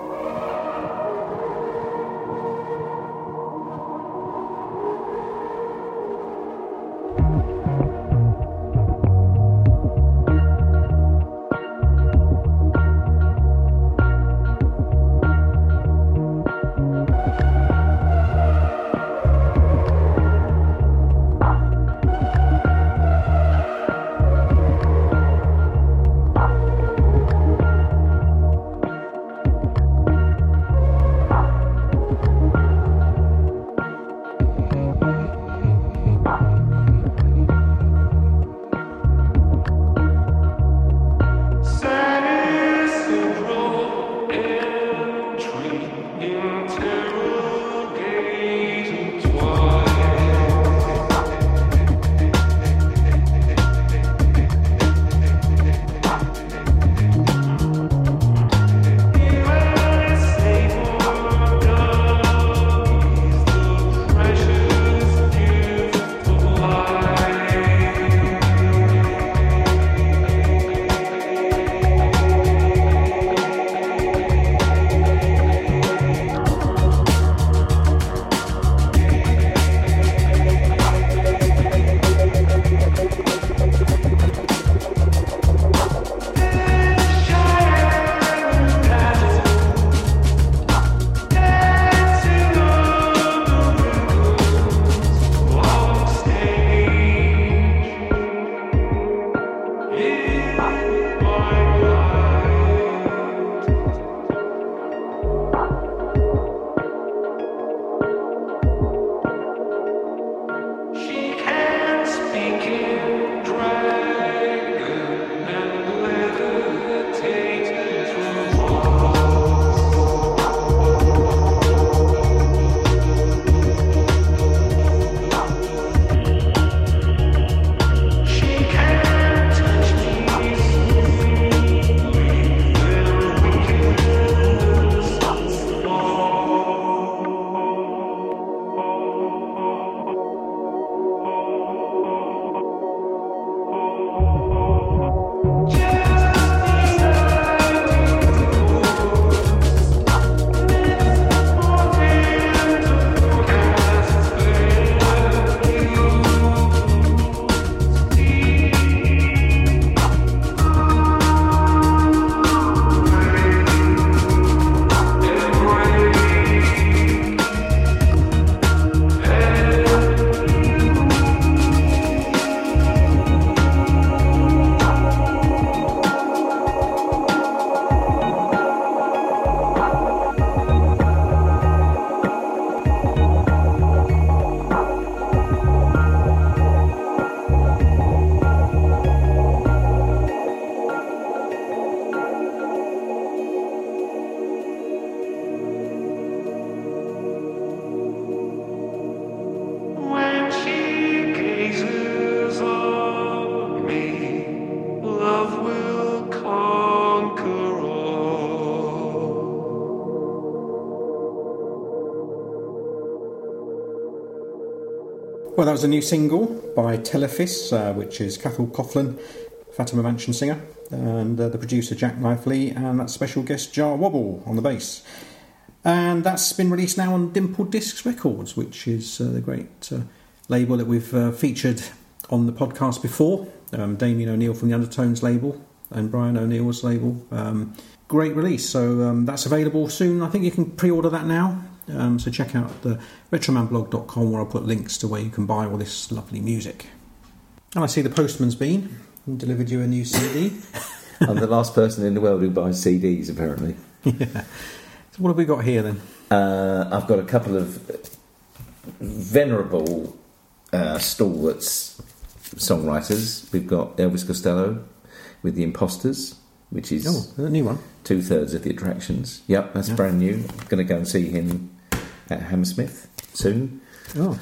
Well, that was a new single by Telefis, uh, which is Cathal Coughlan, Fatima Mansion singer, and uh, the producer Jacknife Lee, and that special guest Jah Wobble on the bass. And that's been released now on Dimple Discs Records, which is uh, the great uh, label that we've uh, featured on the podcast before. Um, Damian O'Neill from the Undertones label and Brian O'Neill's label. Um, great release. So um, that's available soon. I think you can pre-order that now. Um, so check out the retromanblog.com where I'll put links to where you can buy all this lovely music. And I see the postman's been and delivered you a new CD. I'm the last person in the world who buys CDs, apparently. yeah. So what have we got here then? Uh, I've got a couple of venerable uh, stalwarts songwriters. We've got Elvis Costello with The Imposters, which is Oh, a new one. two thirds of the attractions. Yep, that's Yeah. brand new. I'm going to go and see him at Hammersmith soon. Oh,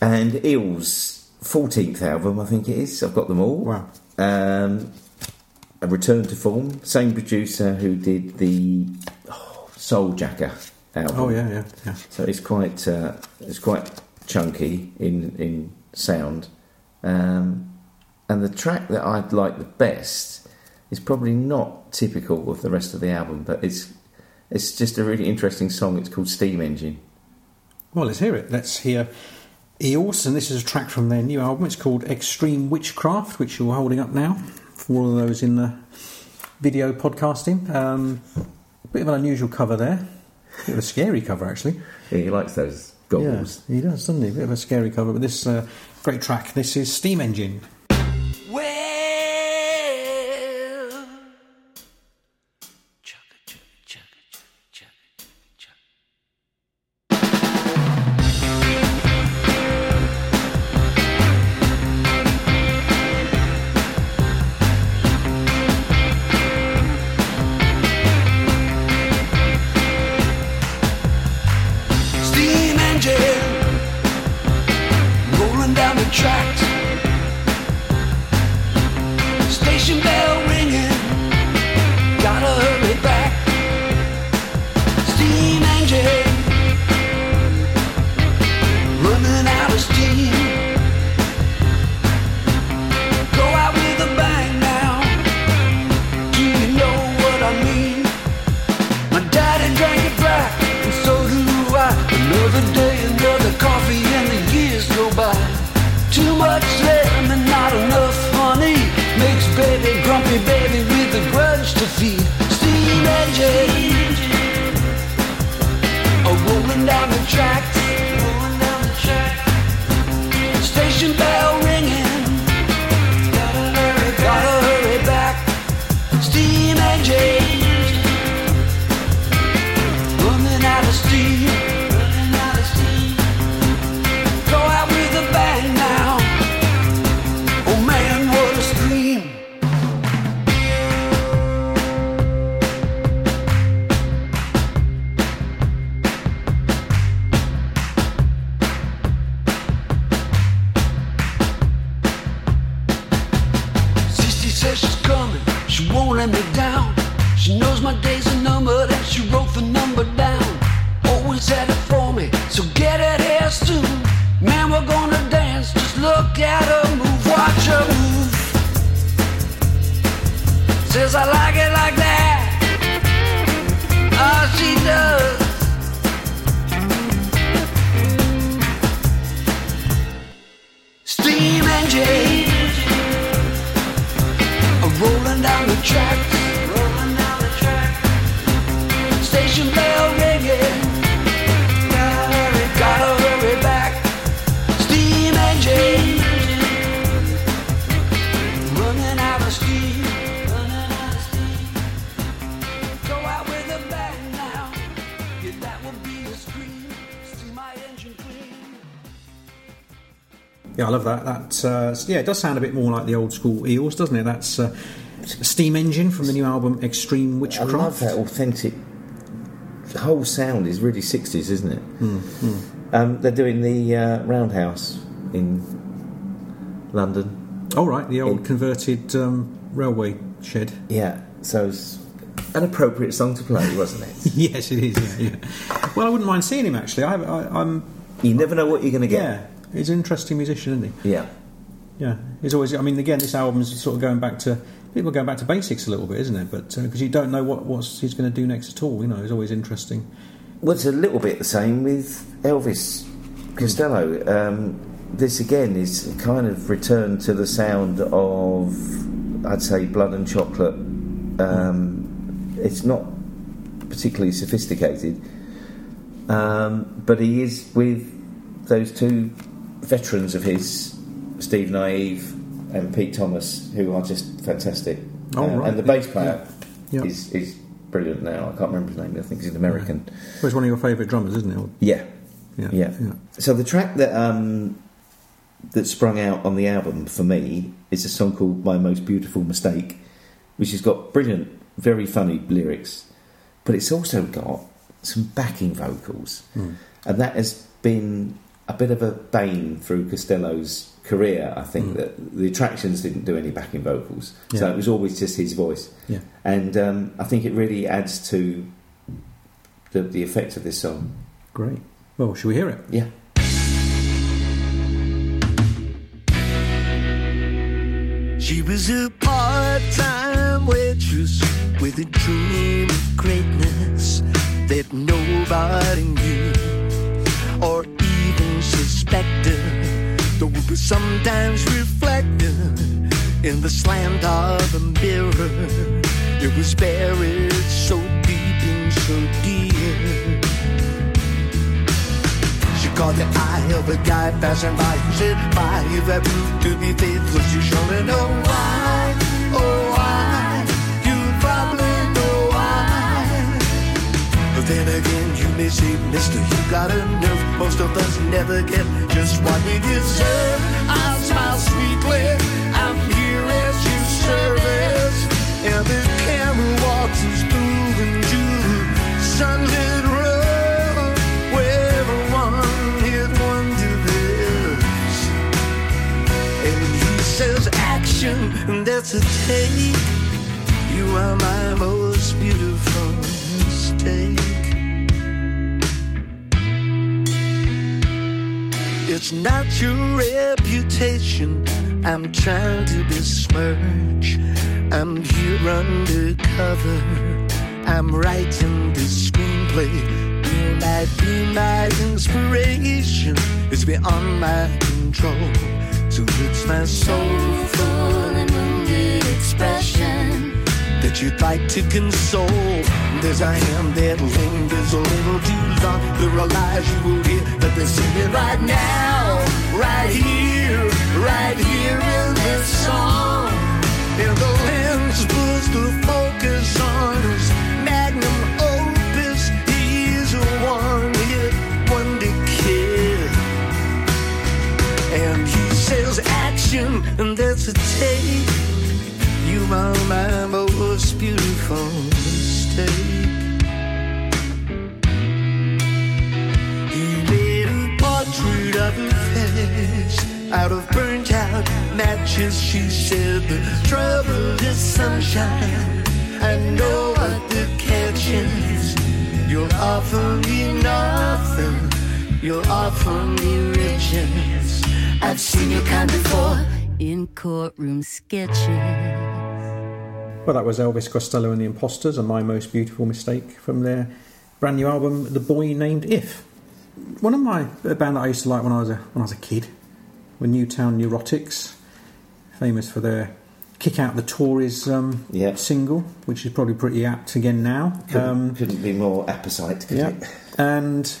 And Eels' 14th album, I think it is. I've got them all. wow. Um, a return to form. Same producer who did the oh, Souljacker album. Oh, yeah, yeah, yeah. So it's quite uh, it's quite chunky in in sound, um, and the track that I'd like the best is probably not typical of the rest of the album, but it's it's just a really interesting song. It's called Steam Engine. Well, let's hear it. Let's hear Eels, and this is a track from their new album. It's called Extreme Witchcraft, which you're holding up now for all of those in the video podcasting. Um, bit of an unusual cover there. Bit of a scary cover, actually. Yeah, he likes those goggles. Yeah, he does, doesn't he? Bit of a scary cover, but this uh, great track. This is Steam Engine. Yeah, I love that. That uh, yeah, it does sound a bit more like the old school Eels, doesn't it? That's uh, Steam Engine from the new album Extreme Witchcraft. I love that authentic. The whole sound is really 60s, isn't it? Hmm, Um, they're doing the uh, Roundhouse in London. Oh right, the old In- converted um, railway shed. Yeah, so it's an appropriate song to play, wasn't it? yes, it is. Yeah, yeah. Well, I wouldn't mind seeing him actually. I, I, I'm you never know what you're going to get. yeah. He's an interesting musician, isn't he? Yeah. Yeah, he's always. I mean, again, this album's sort of going back to people going back to basics a little bit, isn't it? But because you don't know what what's he's going to do next at all, you know, it's always interesting. Well, it's a little bit the same with Elvis Costello. Um, this again is kind of return to the sound of, I'd say, blood and chocolate. Um, it's not particularly sophisticated, um, but he is with those two veterans of his, Steve Nieve and Pete Thomas, who are just fantastic. Oh, Uh, right. And the bass player Yeah. is, is brilliant now. I can't remember his name. I think he's an American. Well, he's one of your favourite drummers, isn't he? Yeah, Yeah, yeah. yeah. So the track that um, that sprung out on the album for me is a song called "My Most Beautiful Mistake," which has got brilliant, very funny lyrics, but it's also got some backing vocals, and that has been a bit of a bane through Costello's career. I think that the attractions didn't do any backing vocals, so it was always just his voice, Yeah. and um, I think it really adds to the, the effect of this song. Great. Well, should we hear it? Yeah. She was a part-time waitress with a dream of greatness that nobody knew or even suspected. Though was sometimes reflected in the slant of a mirror. It was buried so deep and so dear. She caught the eye of a guy passing by who said, Why, if I prove to be faithful, you surely know why. Oh, why? You probably know why. But then again, you say, Mister, you got a nerve. Most of us never get just what we deserve. I smile sweetly. I'm here as your service. And the camera walks us through the sunlit road where everyone hit wonders. And he says, Action, and that's a take. You are my most beautiful It's not your reputation I'm trying to besmirch. I'm here undercover. I'm writing this screenplay. You might be my inspiration. It's beyond my control. So it's my soulful and wounded expression that you'd like to console. There's I am that lingers a little too long. There are lies you will hear, but they're singing right now, right here, right here in this song. And the lens puts the focus on his magnum opus. He's a one-hit wonder kid. And he says action, and that's a take. You are my most beautiful mistake. Out of burnt out matches. She said the trouble is sunshine. I know what the catch is. You'll offer me nothing. You'll offer me riches. I've seen your kind before in courtroom sketches. Well, that was Elvis Costello and the Imposters and My Most Beautiful Mistake from their brand new album, The Boy Named If. One of my a band that I used to like when I was a when I was a kid were Newtown Neurotics, famous for their "Kick Out the Tories" um, Yeah. single, which is probably pretty apt again now. Couldn't, Um, couldn't be more apposite, could yeah, it? and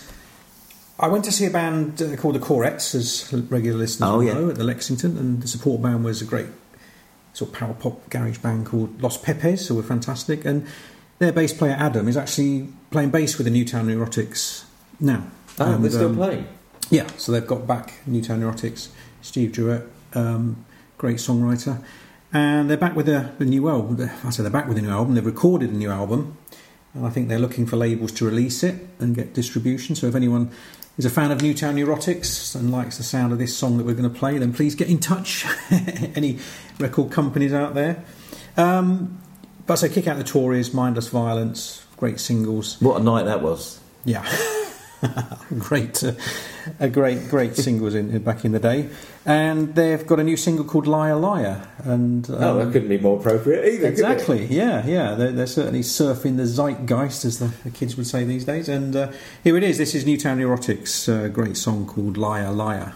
I went to see a band uh, called the Courettes, as regular listeners Oh, will yeah. know, at the Lexington, and the support band was a great sort of power pop garage band called Los Pepes, who were fantastic, and their bass player Adam is actually playing bass with the Newtown Neurotics now. Oh, And, they're still um, playing. Yeah, so they've got back Newtown Neurotics, Steve Drewett, um, great songwriter, and they're back with the, the new album. I say they're back with a new album. They've recorded a new album, and I think they're looking for labels to release it and get distribution. So if anyone is a fan of Newtown Neurotics and likes the sound of this song that we're going to play, then please get in touch. Any record companies out there? Um, but so kick out the Tories, mindless violence, great singles. What a night that was. Yeah. great, uh, a great, great singles in, back in the day, and they've got a new single called "Liar Liar," and um, Oh, that couldn't be more appropriate either. Exactly. Yeah, yeah. They're, they're certainly surfing the zeitgeist, as the, the kids would say these days. And uh, here it is. This is Newtown Neurotics' uh, great song called "Liar Liar."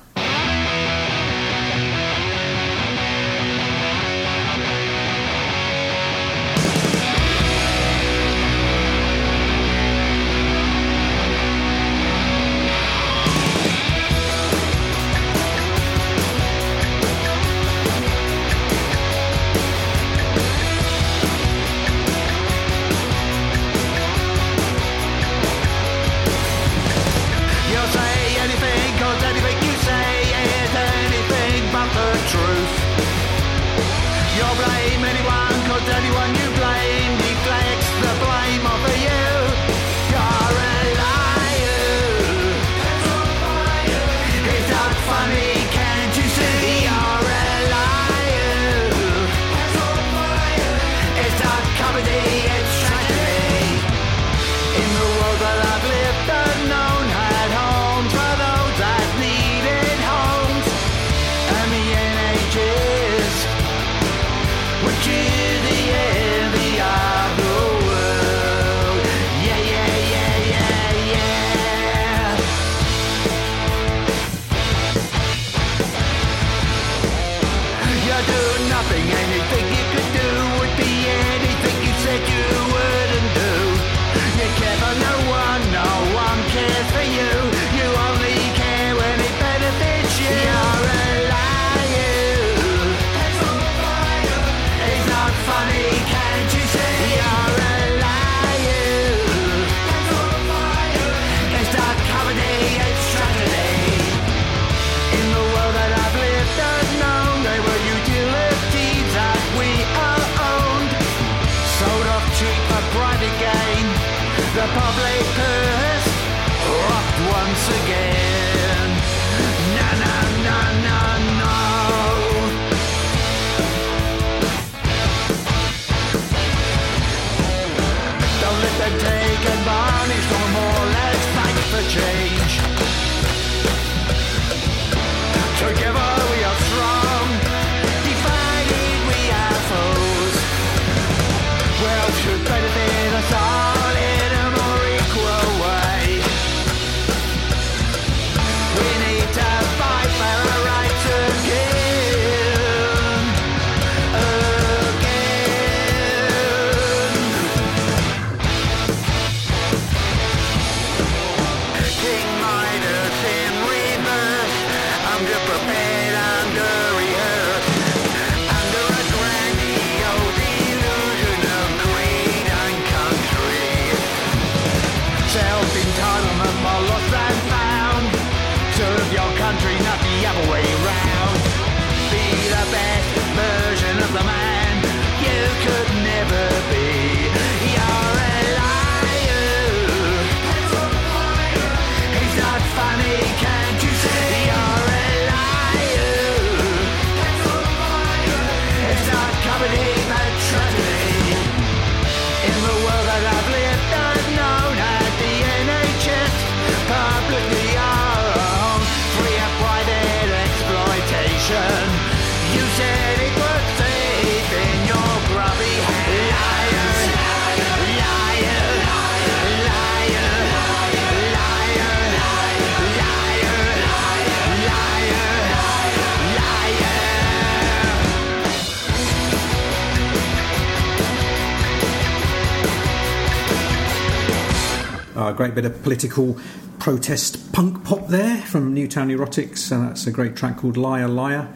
Bit of political protest punk pop there from Newtown Neurotics, and that's a great track called Liar Liar,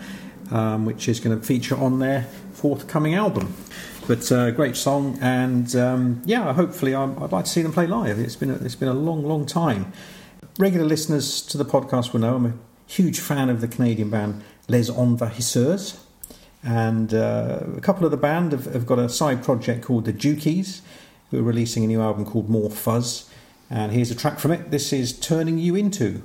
um, which is going to feature on their forthcoming album. But uh, great song, and um, yeah, hopefully i I'd like to see them play live. It's been a, it's been a long, long time. Regular listeners to the podcast will know I'm a huge fan of the Canadian band Les Envahisseurs. And uh, a couple of the band have, have got a side project called the Dukies, who are releasing a new album called More Fuzz. And here's a track from it. This is Turning You Into.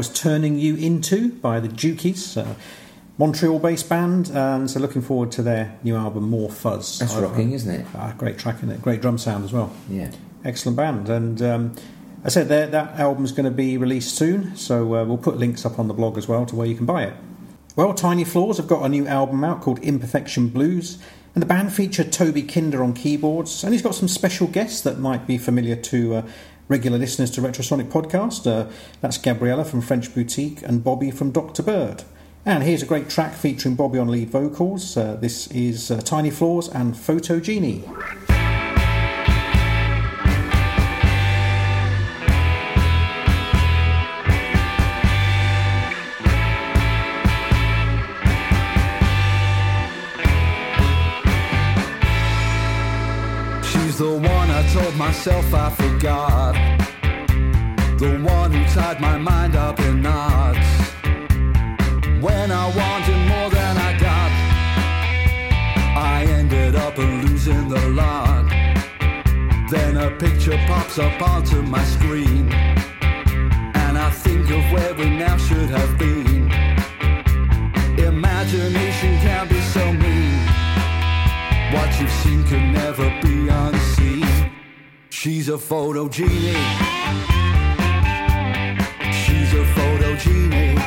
Was Turning You Into by the Dukies, uh, Montreal based band, and so looking forward to their new album, More Fuzz. That's I- rocking, isn't it? Ah, great track in it, great drum sound as well. Yeah. Excellent band. And um, I said that, that album's going to be released soon, so uh, we'll put links up on the blog as well to where you can buy it. Well, Tiny Floors have got a new album out called Imperfection Blues, and the band feature Toby Kinder on keyboards, and he's got some special guests that might be familiar to uh, regular listeners to Retrosonic Podcast. Uh, that's Gabriella from French Boutique and Bobby from Dr. Bird. And here's a great track featuring Bobby on lead vocals. Uh, this is uh, Tiny Floors and Photo Genie. Myself I forgot. The one who tied my mind up in knots. When I wanted more than I got, I ended up losing the lot. Then a picture pops up onto my screen. She's a photo genie. She's a photo genie.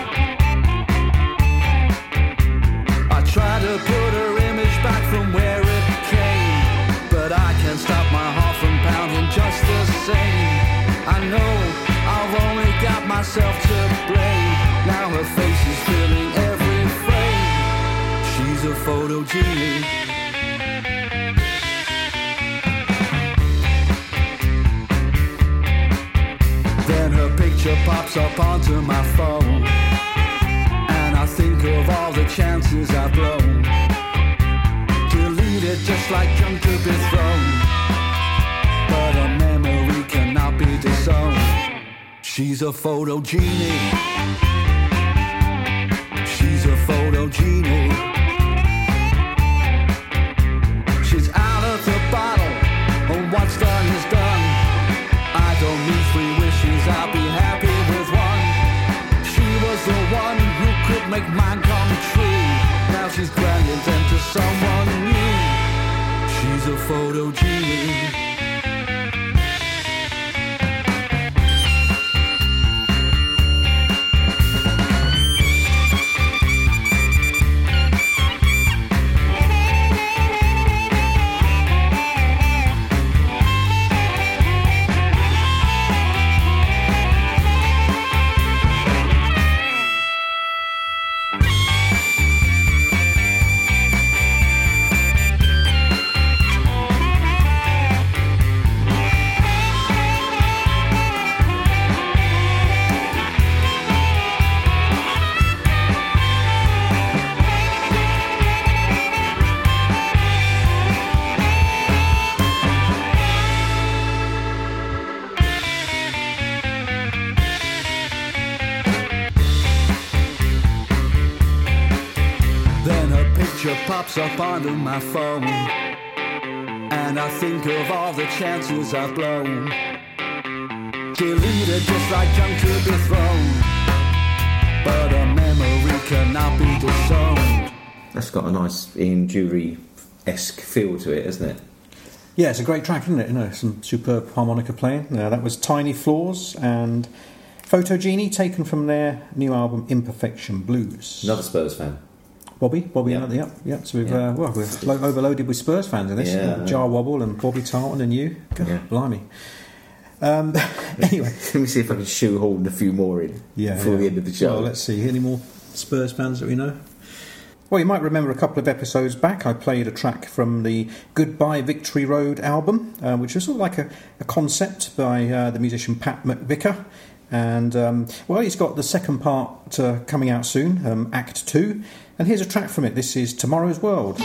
I try to put her image back from where it came, but I can't stop my heart from pounding just the same. I know I've only got myself to pops up onto my phone. And I think of all the chances I've blown. Deleted just like junk to be thrown. But a memory cannot be disowned. She's a photo genie. She's a photo genie. Make mine come true. Now she's brilliant and to someone new. She's a photo genie. My phone. And I think of all the chances I've blown. Deleted just like junk to be thrown. But a memory cannot be disowned. That's got a nice Ian Dury esque feel to it, hasn't it? Yeah, it's a great track, isn't it? You know, some superb harmonica playing. Uh, that was Tiny Floors and Photo Genie, taken from their new album Imperfection Blues. Another Spurs fan. Bobby, Bobby, Yeah. yeah, yep, yep. So we've Yeah. uh, well, we're lo- overloaded with Spurs fans in this. Yeah, Jah Wobble and Bobby Tartan and you. God, Yeah. blimey. Um, anyway, Let me see if I can shoehorn a few more in yeah, before yeah. the end of the show. Well, let's see. Any more Spurs fans that we know? Well, you might remember a couple of episodes back, I played a track from the Goodbye Victory Road album, uh, which was sort of like a, a concept by uh, the musician Pat McVicker. And, um, well, he's got the second part uh, coming out soon, um, Act 2. And here's a track from it. This is Tomorrow's World.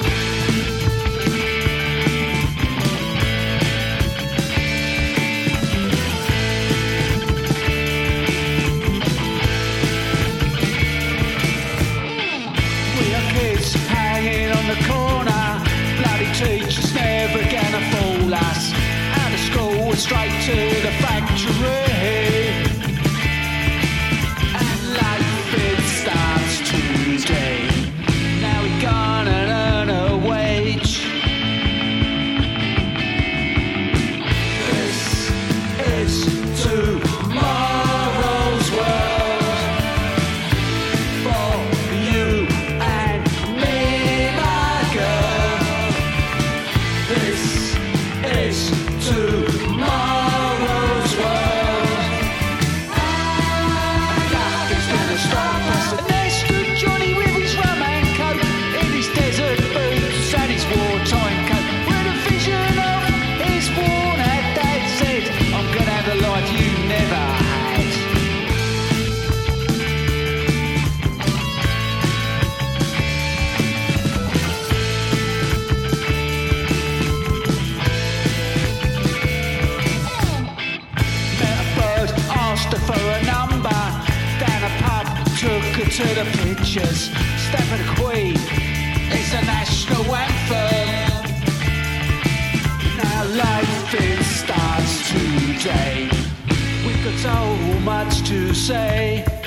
Say.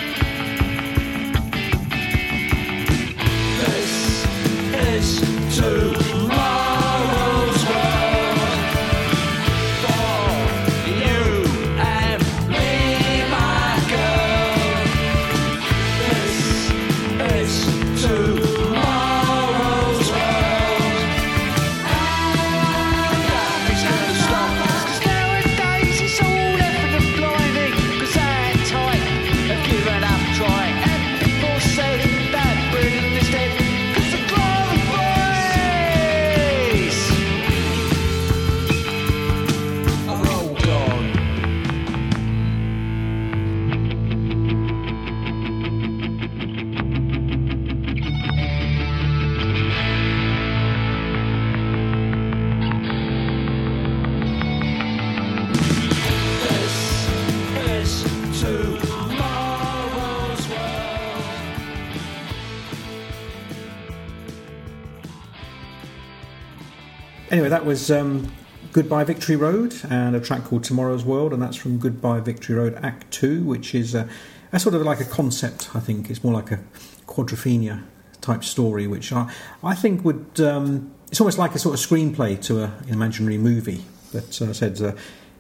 That was um, Goodbye Victory Road and a track called Tomorrow's World, and that's from Goodbye Victory Road Act 2, which is a, a sort of like a concept, I think. It's more like a quadrophenia type story, which I, I think would. Um, it's almost like a sort of screenplay to a, an imaginary movie. But uh, I said, uh,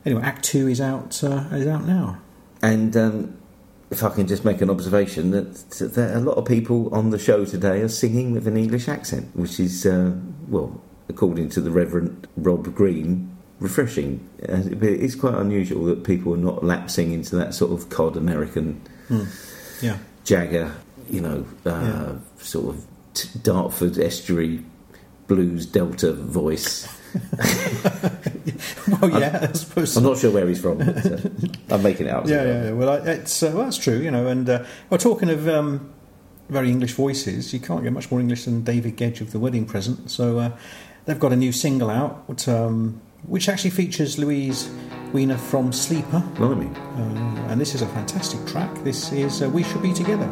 anyway, Act 2 is out, uh, is out now. And um, if I can just make an observation, that, that a lot of people on the show today are singing with an English accent, which is, uh, well, according to the Reverend Rob Green, refreshing. It's quite unusual that people are not lapsing into that sort of cod American Yeah. Jagger, you know, uh, Yeah. sort of t- Dartford estuary blues delta voice. Well, yeah, I suppose. I'm not sure where he's from. But, uh, I'm making it up. Yeah, yeah, yeah. Well, I, it's uh, well, that's true, you know. And uh, well, talking of um, very English voices, you can't get much more English than David Gedge of The Wedding Present. So uh, they've got a new single out, which, um, which actually features Louise Wener from Sleeper, Blimey. uh, and this is a fantastic track. This is uh, "We Should Be Together."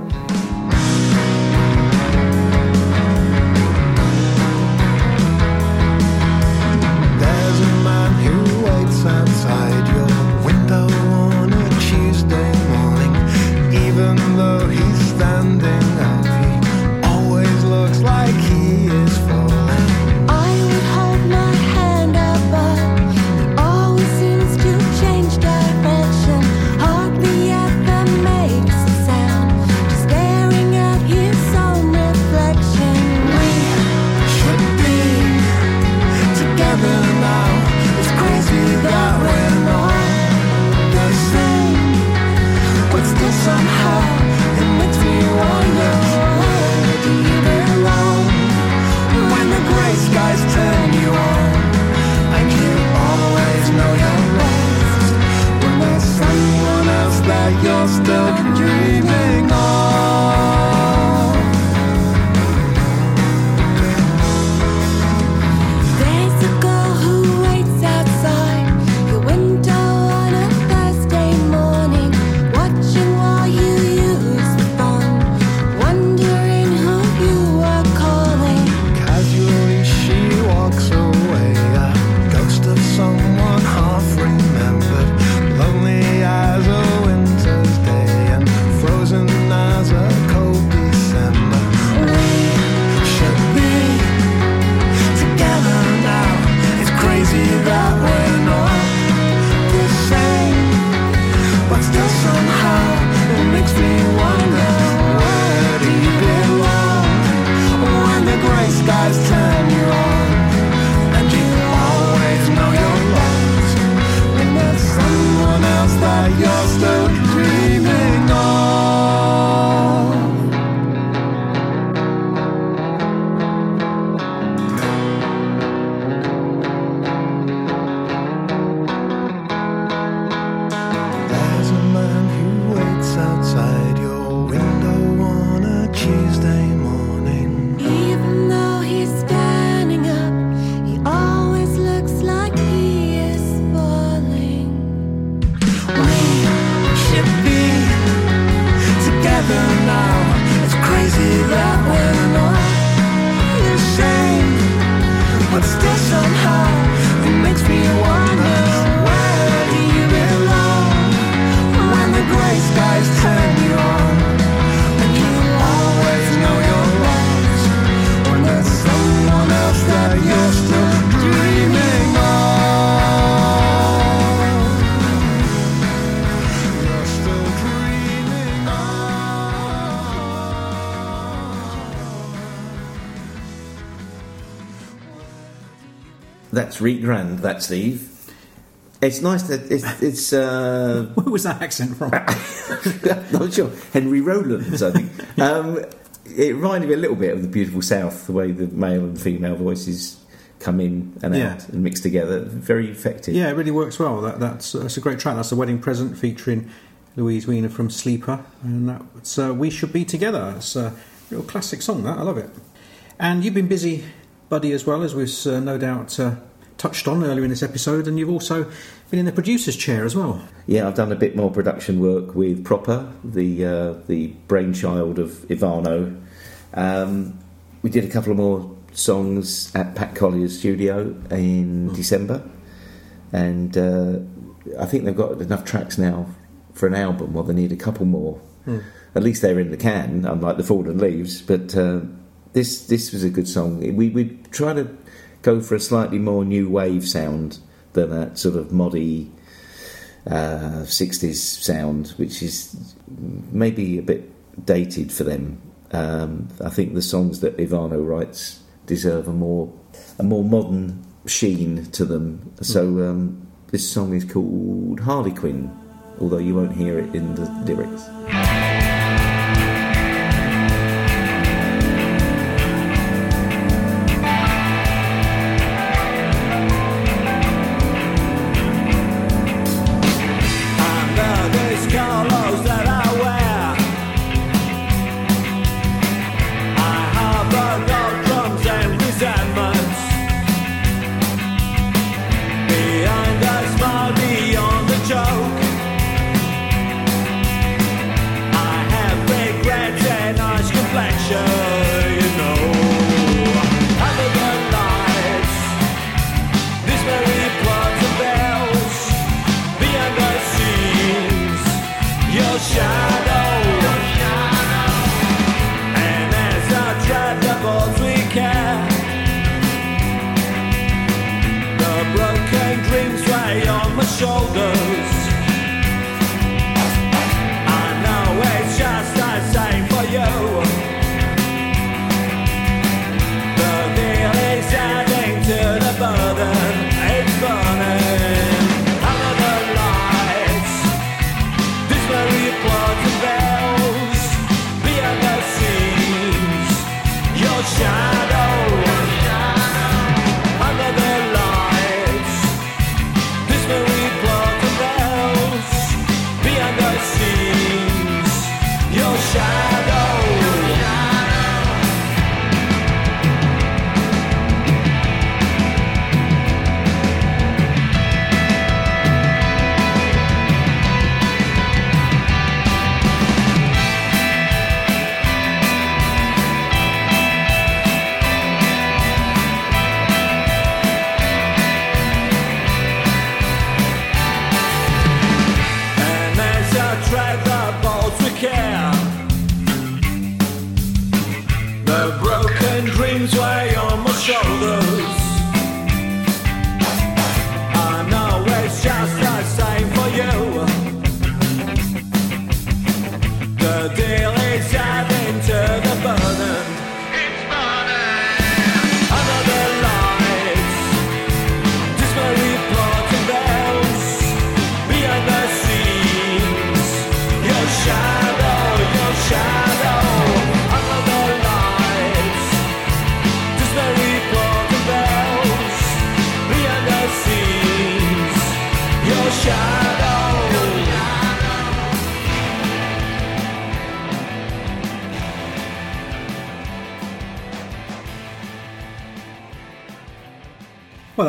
That's Reet Grand, that's Steve. It's nice that it's, it's uh, Where was that accent from? not sure. Henry Rollins, I think. um, it reminded me a little bit of the Beautiful South, the way the male and female voices come in and Yeah. out and mix together. Very effective. yeah, it really works well. That, that's that's a great track. That's a wedding present featuring Louise Wener from Sleeper, and that's uh, "We Should Be Together." It's a real classic song. That I love it. And you've been busy, buddy, as well as we've uh, no doubt uh, touched on earlier in this episode, and you've also been in the producer's chair as well. Yeah, I've done a bit more production work with Proper, the uh, the brainchild of Ivano. Um, we did a couple of more songs at Pat Collier's studio in December, and uh, I think they've got enough tracks now for an album. Well, they need a couple more. At least they're in the can, unlike the Fallen Leaves. But uh, this this was a good song. We we try to go for a slightly more new wave sound than that sort of moddy uh, 60s sound, which is maybe a bit dated for them. Um, I think the songs that Ivano writes deserve a more a more modern sheen to them. So um, this song is called Harlequin, although you won't hear it in the lyrics.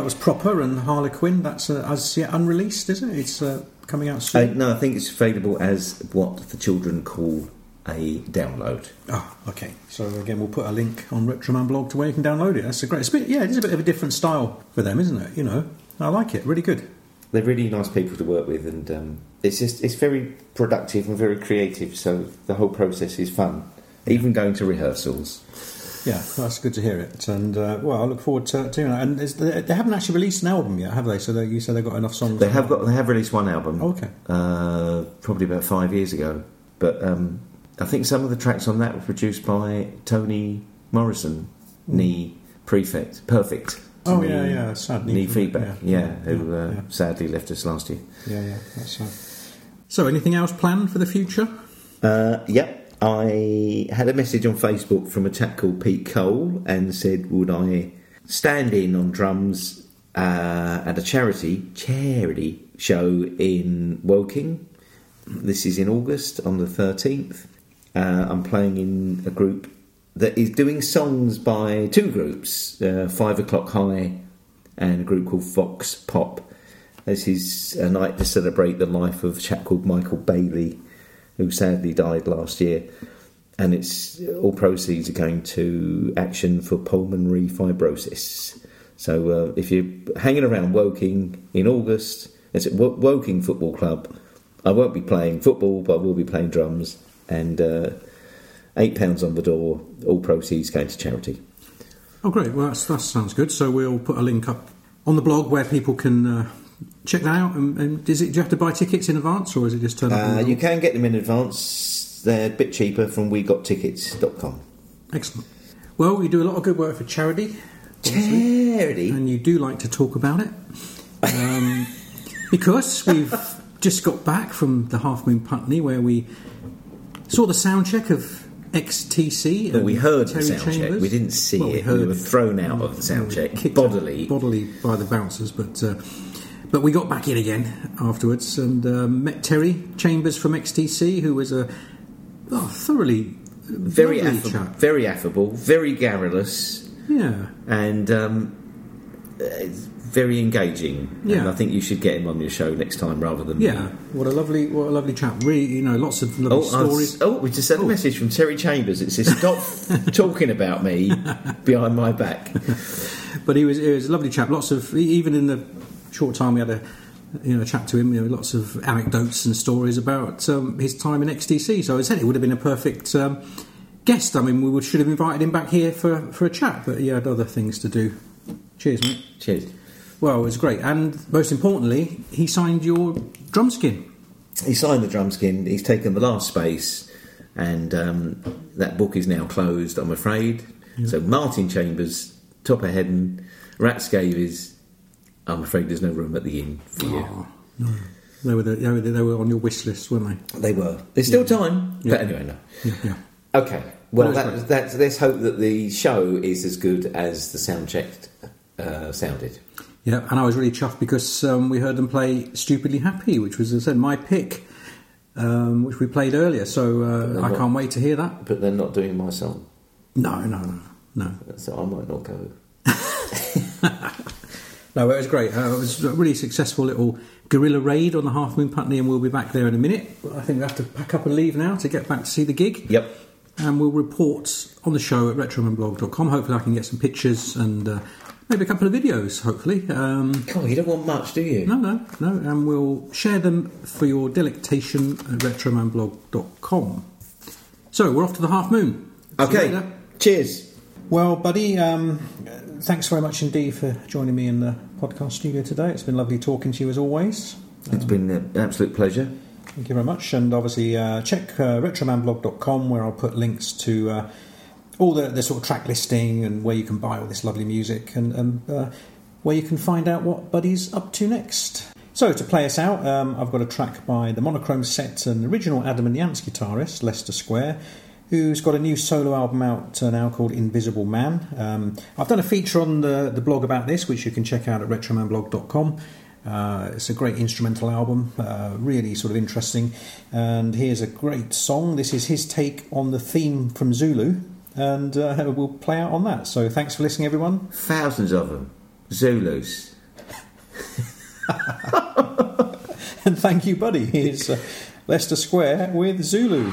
That was proper and Harlequin. That's uh, as yet unreleased, is it? It's uh, coming out Uh, soon. no, I think it's available as what the children call a download. Oh, okay. So again, we'll put a link on Retroman blog to where you can download it. That's a great. It's a bit, yeah, it is a bit of a different style for them, isn't it? You know, I like it. Really good. They're really nice people to work with, and um, it's just it's very productive and very creative. So the whole process is fun, even going to rehearsals. Yeah, that's good to hear it. And uh, well, I look forward to to doing that. And is- they they haven't actually released an album yet, have they? So they, you said they've got enough songs. They have got they have released one album. Okay. uh, probably about five years ago. But um, I think some of the tracks on that were produced by Tony Morrison, knee prefect, perfect. Oh knee- yeah, yeah. Sad knee news, feedback. Yeah, Yeah, who yeah, uh, yeah. sadly left us last year. Yeah, yeah, that's sad. So, anything else planned for the future? Uh, yep. I had a message on Facebook from a chap called Pete Cole and said, would I stand in on drums uh, at a charity charity show in Woking? This is in August on the 13th. Uh, I'm playing in a group that is doing songs by two groups, uh, Five O'Clock High and a group called Fox Pop. This is a night to celebrate the life of a chap called Michael Bailey, who sadly died last year. And it's all proceeds are going to Action for Pulmonary Fibrosis. So uh, if you're hanging around Woking in August, it's at Wo- Woking Football Club. I won't be playing football, but I will be playing drums. And uh, eight pounds on the door. All proceeds going to charity. Oh, great. Well, that sounds good. So we'll put a link up on the blog where people can uh, check that out. And, and is it? Do you have to buy tickets in advance, or is it just turn up? Uh, you can get them in advance. They're a bit cheaper from wegottickets.com. Excellent. Well, you do a lot of good work for charity, Charity? and you do like to talk about it. Um, because we've just got back from the Half Moon Putney where we saw the sound check of XTC. And we heard the Terry sound check. We didn't see Well, it. We, heard were thrown out of the sound check bodily. bodily by the bouncers, but uh, but we got back in again afterwards and uh, met Terry Chambers from XTC, who was a oh, thoroughly Very affable, chap. very affable, very garrulous, Yeah, and um, uh, very engaging. And Yeah. I think you should get him on your show next time rather than yeah. me. What a lovely, what a lovely chap. Really, you know, lots of lovely Oh, stories. oh, we just had a Oh. message from Terry Chambers. It says, "Stop talking about me behind my back." But he was, he was a lovely chap. Lots of, even in the short time we had a, you know, chat to him, you know, lots of anecdotes and stories about um, his time in XTC. So I said it would have been a perfect um, guest. I mean, we would, should have invited him back here for, for a chat, but he had other things to do. Cheers, mate. Cheers. Well, it was great, and most importantly, he signed your drum skin. He signed the drum skin. He's taken the last space, and um, that book is now closed. I'm afraid. So Martin Chambers, Topper Headon, Ratscavies. I'm afraid there's no room at the inn for you. Oh, no. They were, the, they, were the, they were on your wish list, weren't they? They were. There's still time. But anyway, no. Yeah, yeah. Okay. Well, Well, that's that, that's, let's hope that the show is as good as the sound checked uh, sounded. Yeah, and I was really chuffed because um, we heard them play "Stupidly Happy," which was, as I said, my pick, um, which we played earlier. So uh, I can't wait to hear that. But they're not doing my song, No, no, no, no, so I might not go. no. It was great. Uh, it was a really successful little guerrilla raid on the Half Moon Putney, and we'll be back there in a minute. But I think we have to pack up and leave now to get back to see the gig. Yep. and we'll report on the show at retromanblog.com. Hopefully, I can get some pictures and uh, maybe a couple of videos. Hopefully, um, God, you don't want much, do you? no, no, no, and we'll share them for your delectation at retromanblog.com. So we're off to the half moon. See Okay. Cheers. Well, buddy, um, thanks very much indeed for joining me in the podcast studio today. It's been lovely talking to you as always. It's been an absolute pleasure. Thank you very much. And obviously, uh, check uh, retromanblog.com where I'll put links to uh, all the, the sort of track listing and where you can buy all this lovely music and, and uh, where you can find out what Buddy's up to next. So, to play us out, um, I've got a track by the Monochrome Set and original Adam and the Ants guitarist, Lester Square, who's got a new solo album out uh, now called Invisible Man. Um, I've done a feature on the, the blog about this, which you can check out at retromanblog.com. Uh, it's a great instrumental album, uh, really sort of interesting. And here's a great song. This is his take on the theme from Zulu, and uh, we'll play out on that. So thanks for listening, everyone. Thousands of them. Zulus. And thank you, buddy. Here's uh, Lester Square with Zulu.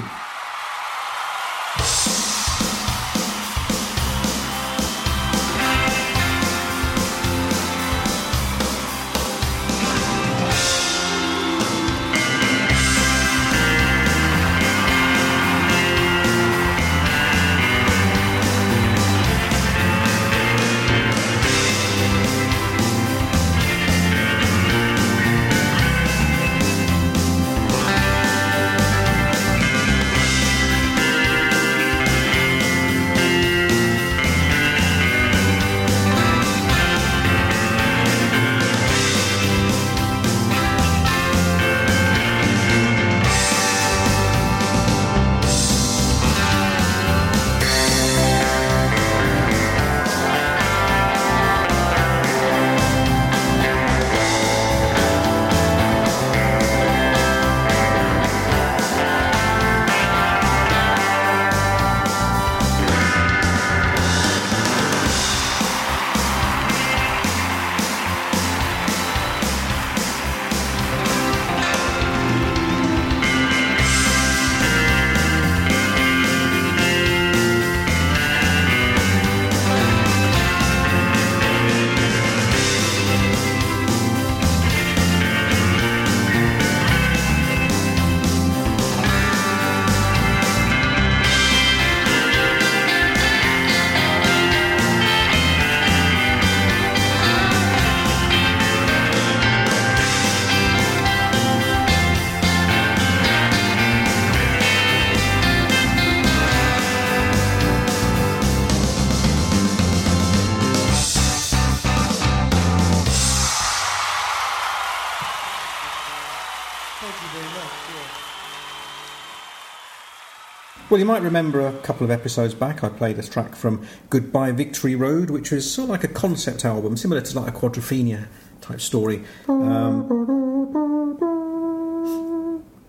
Well, you might remember a couple of episodes back, I played a track from Goodbye Victory Road, which was sort of like a concept album, similar to like a Quadrophenia type story. Um,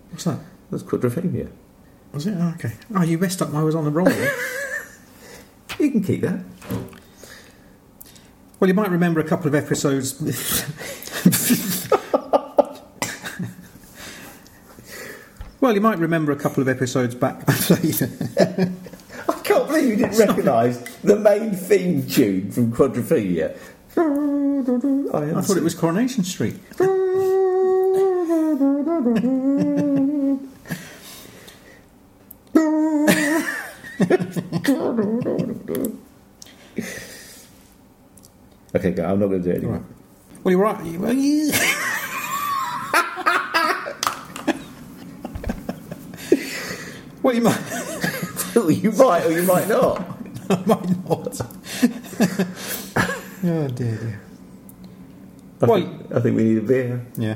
what's that? That's quadrophenia. Was it? Oh, okay. Oh, you messed up. I was on the wrong one. You can keep that. Well, you might remember a couple of episodes. well, you might remember a couple of episodes back. I played. I can't believe you didn't recognise the main theme tune from Quadrophenia. I, I thought it was Coronation Street. Okay, go. I'm not going to do it anymore. Right. Well, you're right. Well, you... well, you might. you might or you might not. I might not. oh dear, dear. I, Well- think, I think we need a beer. Yeah.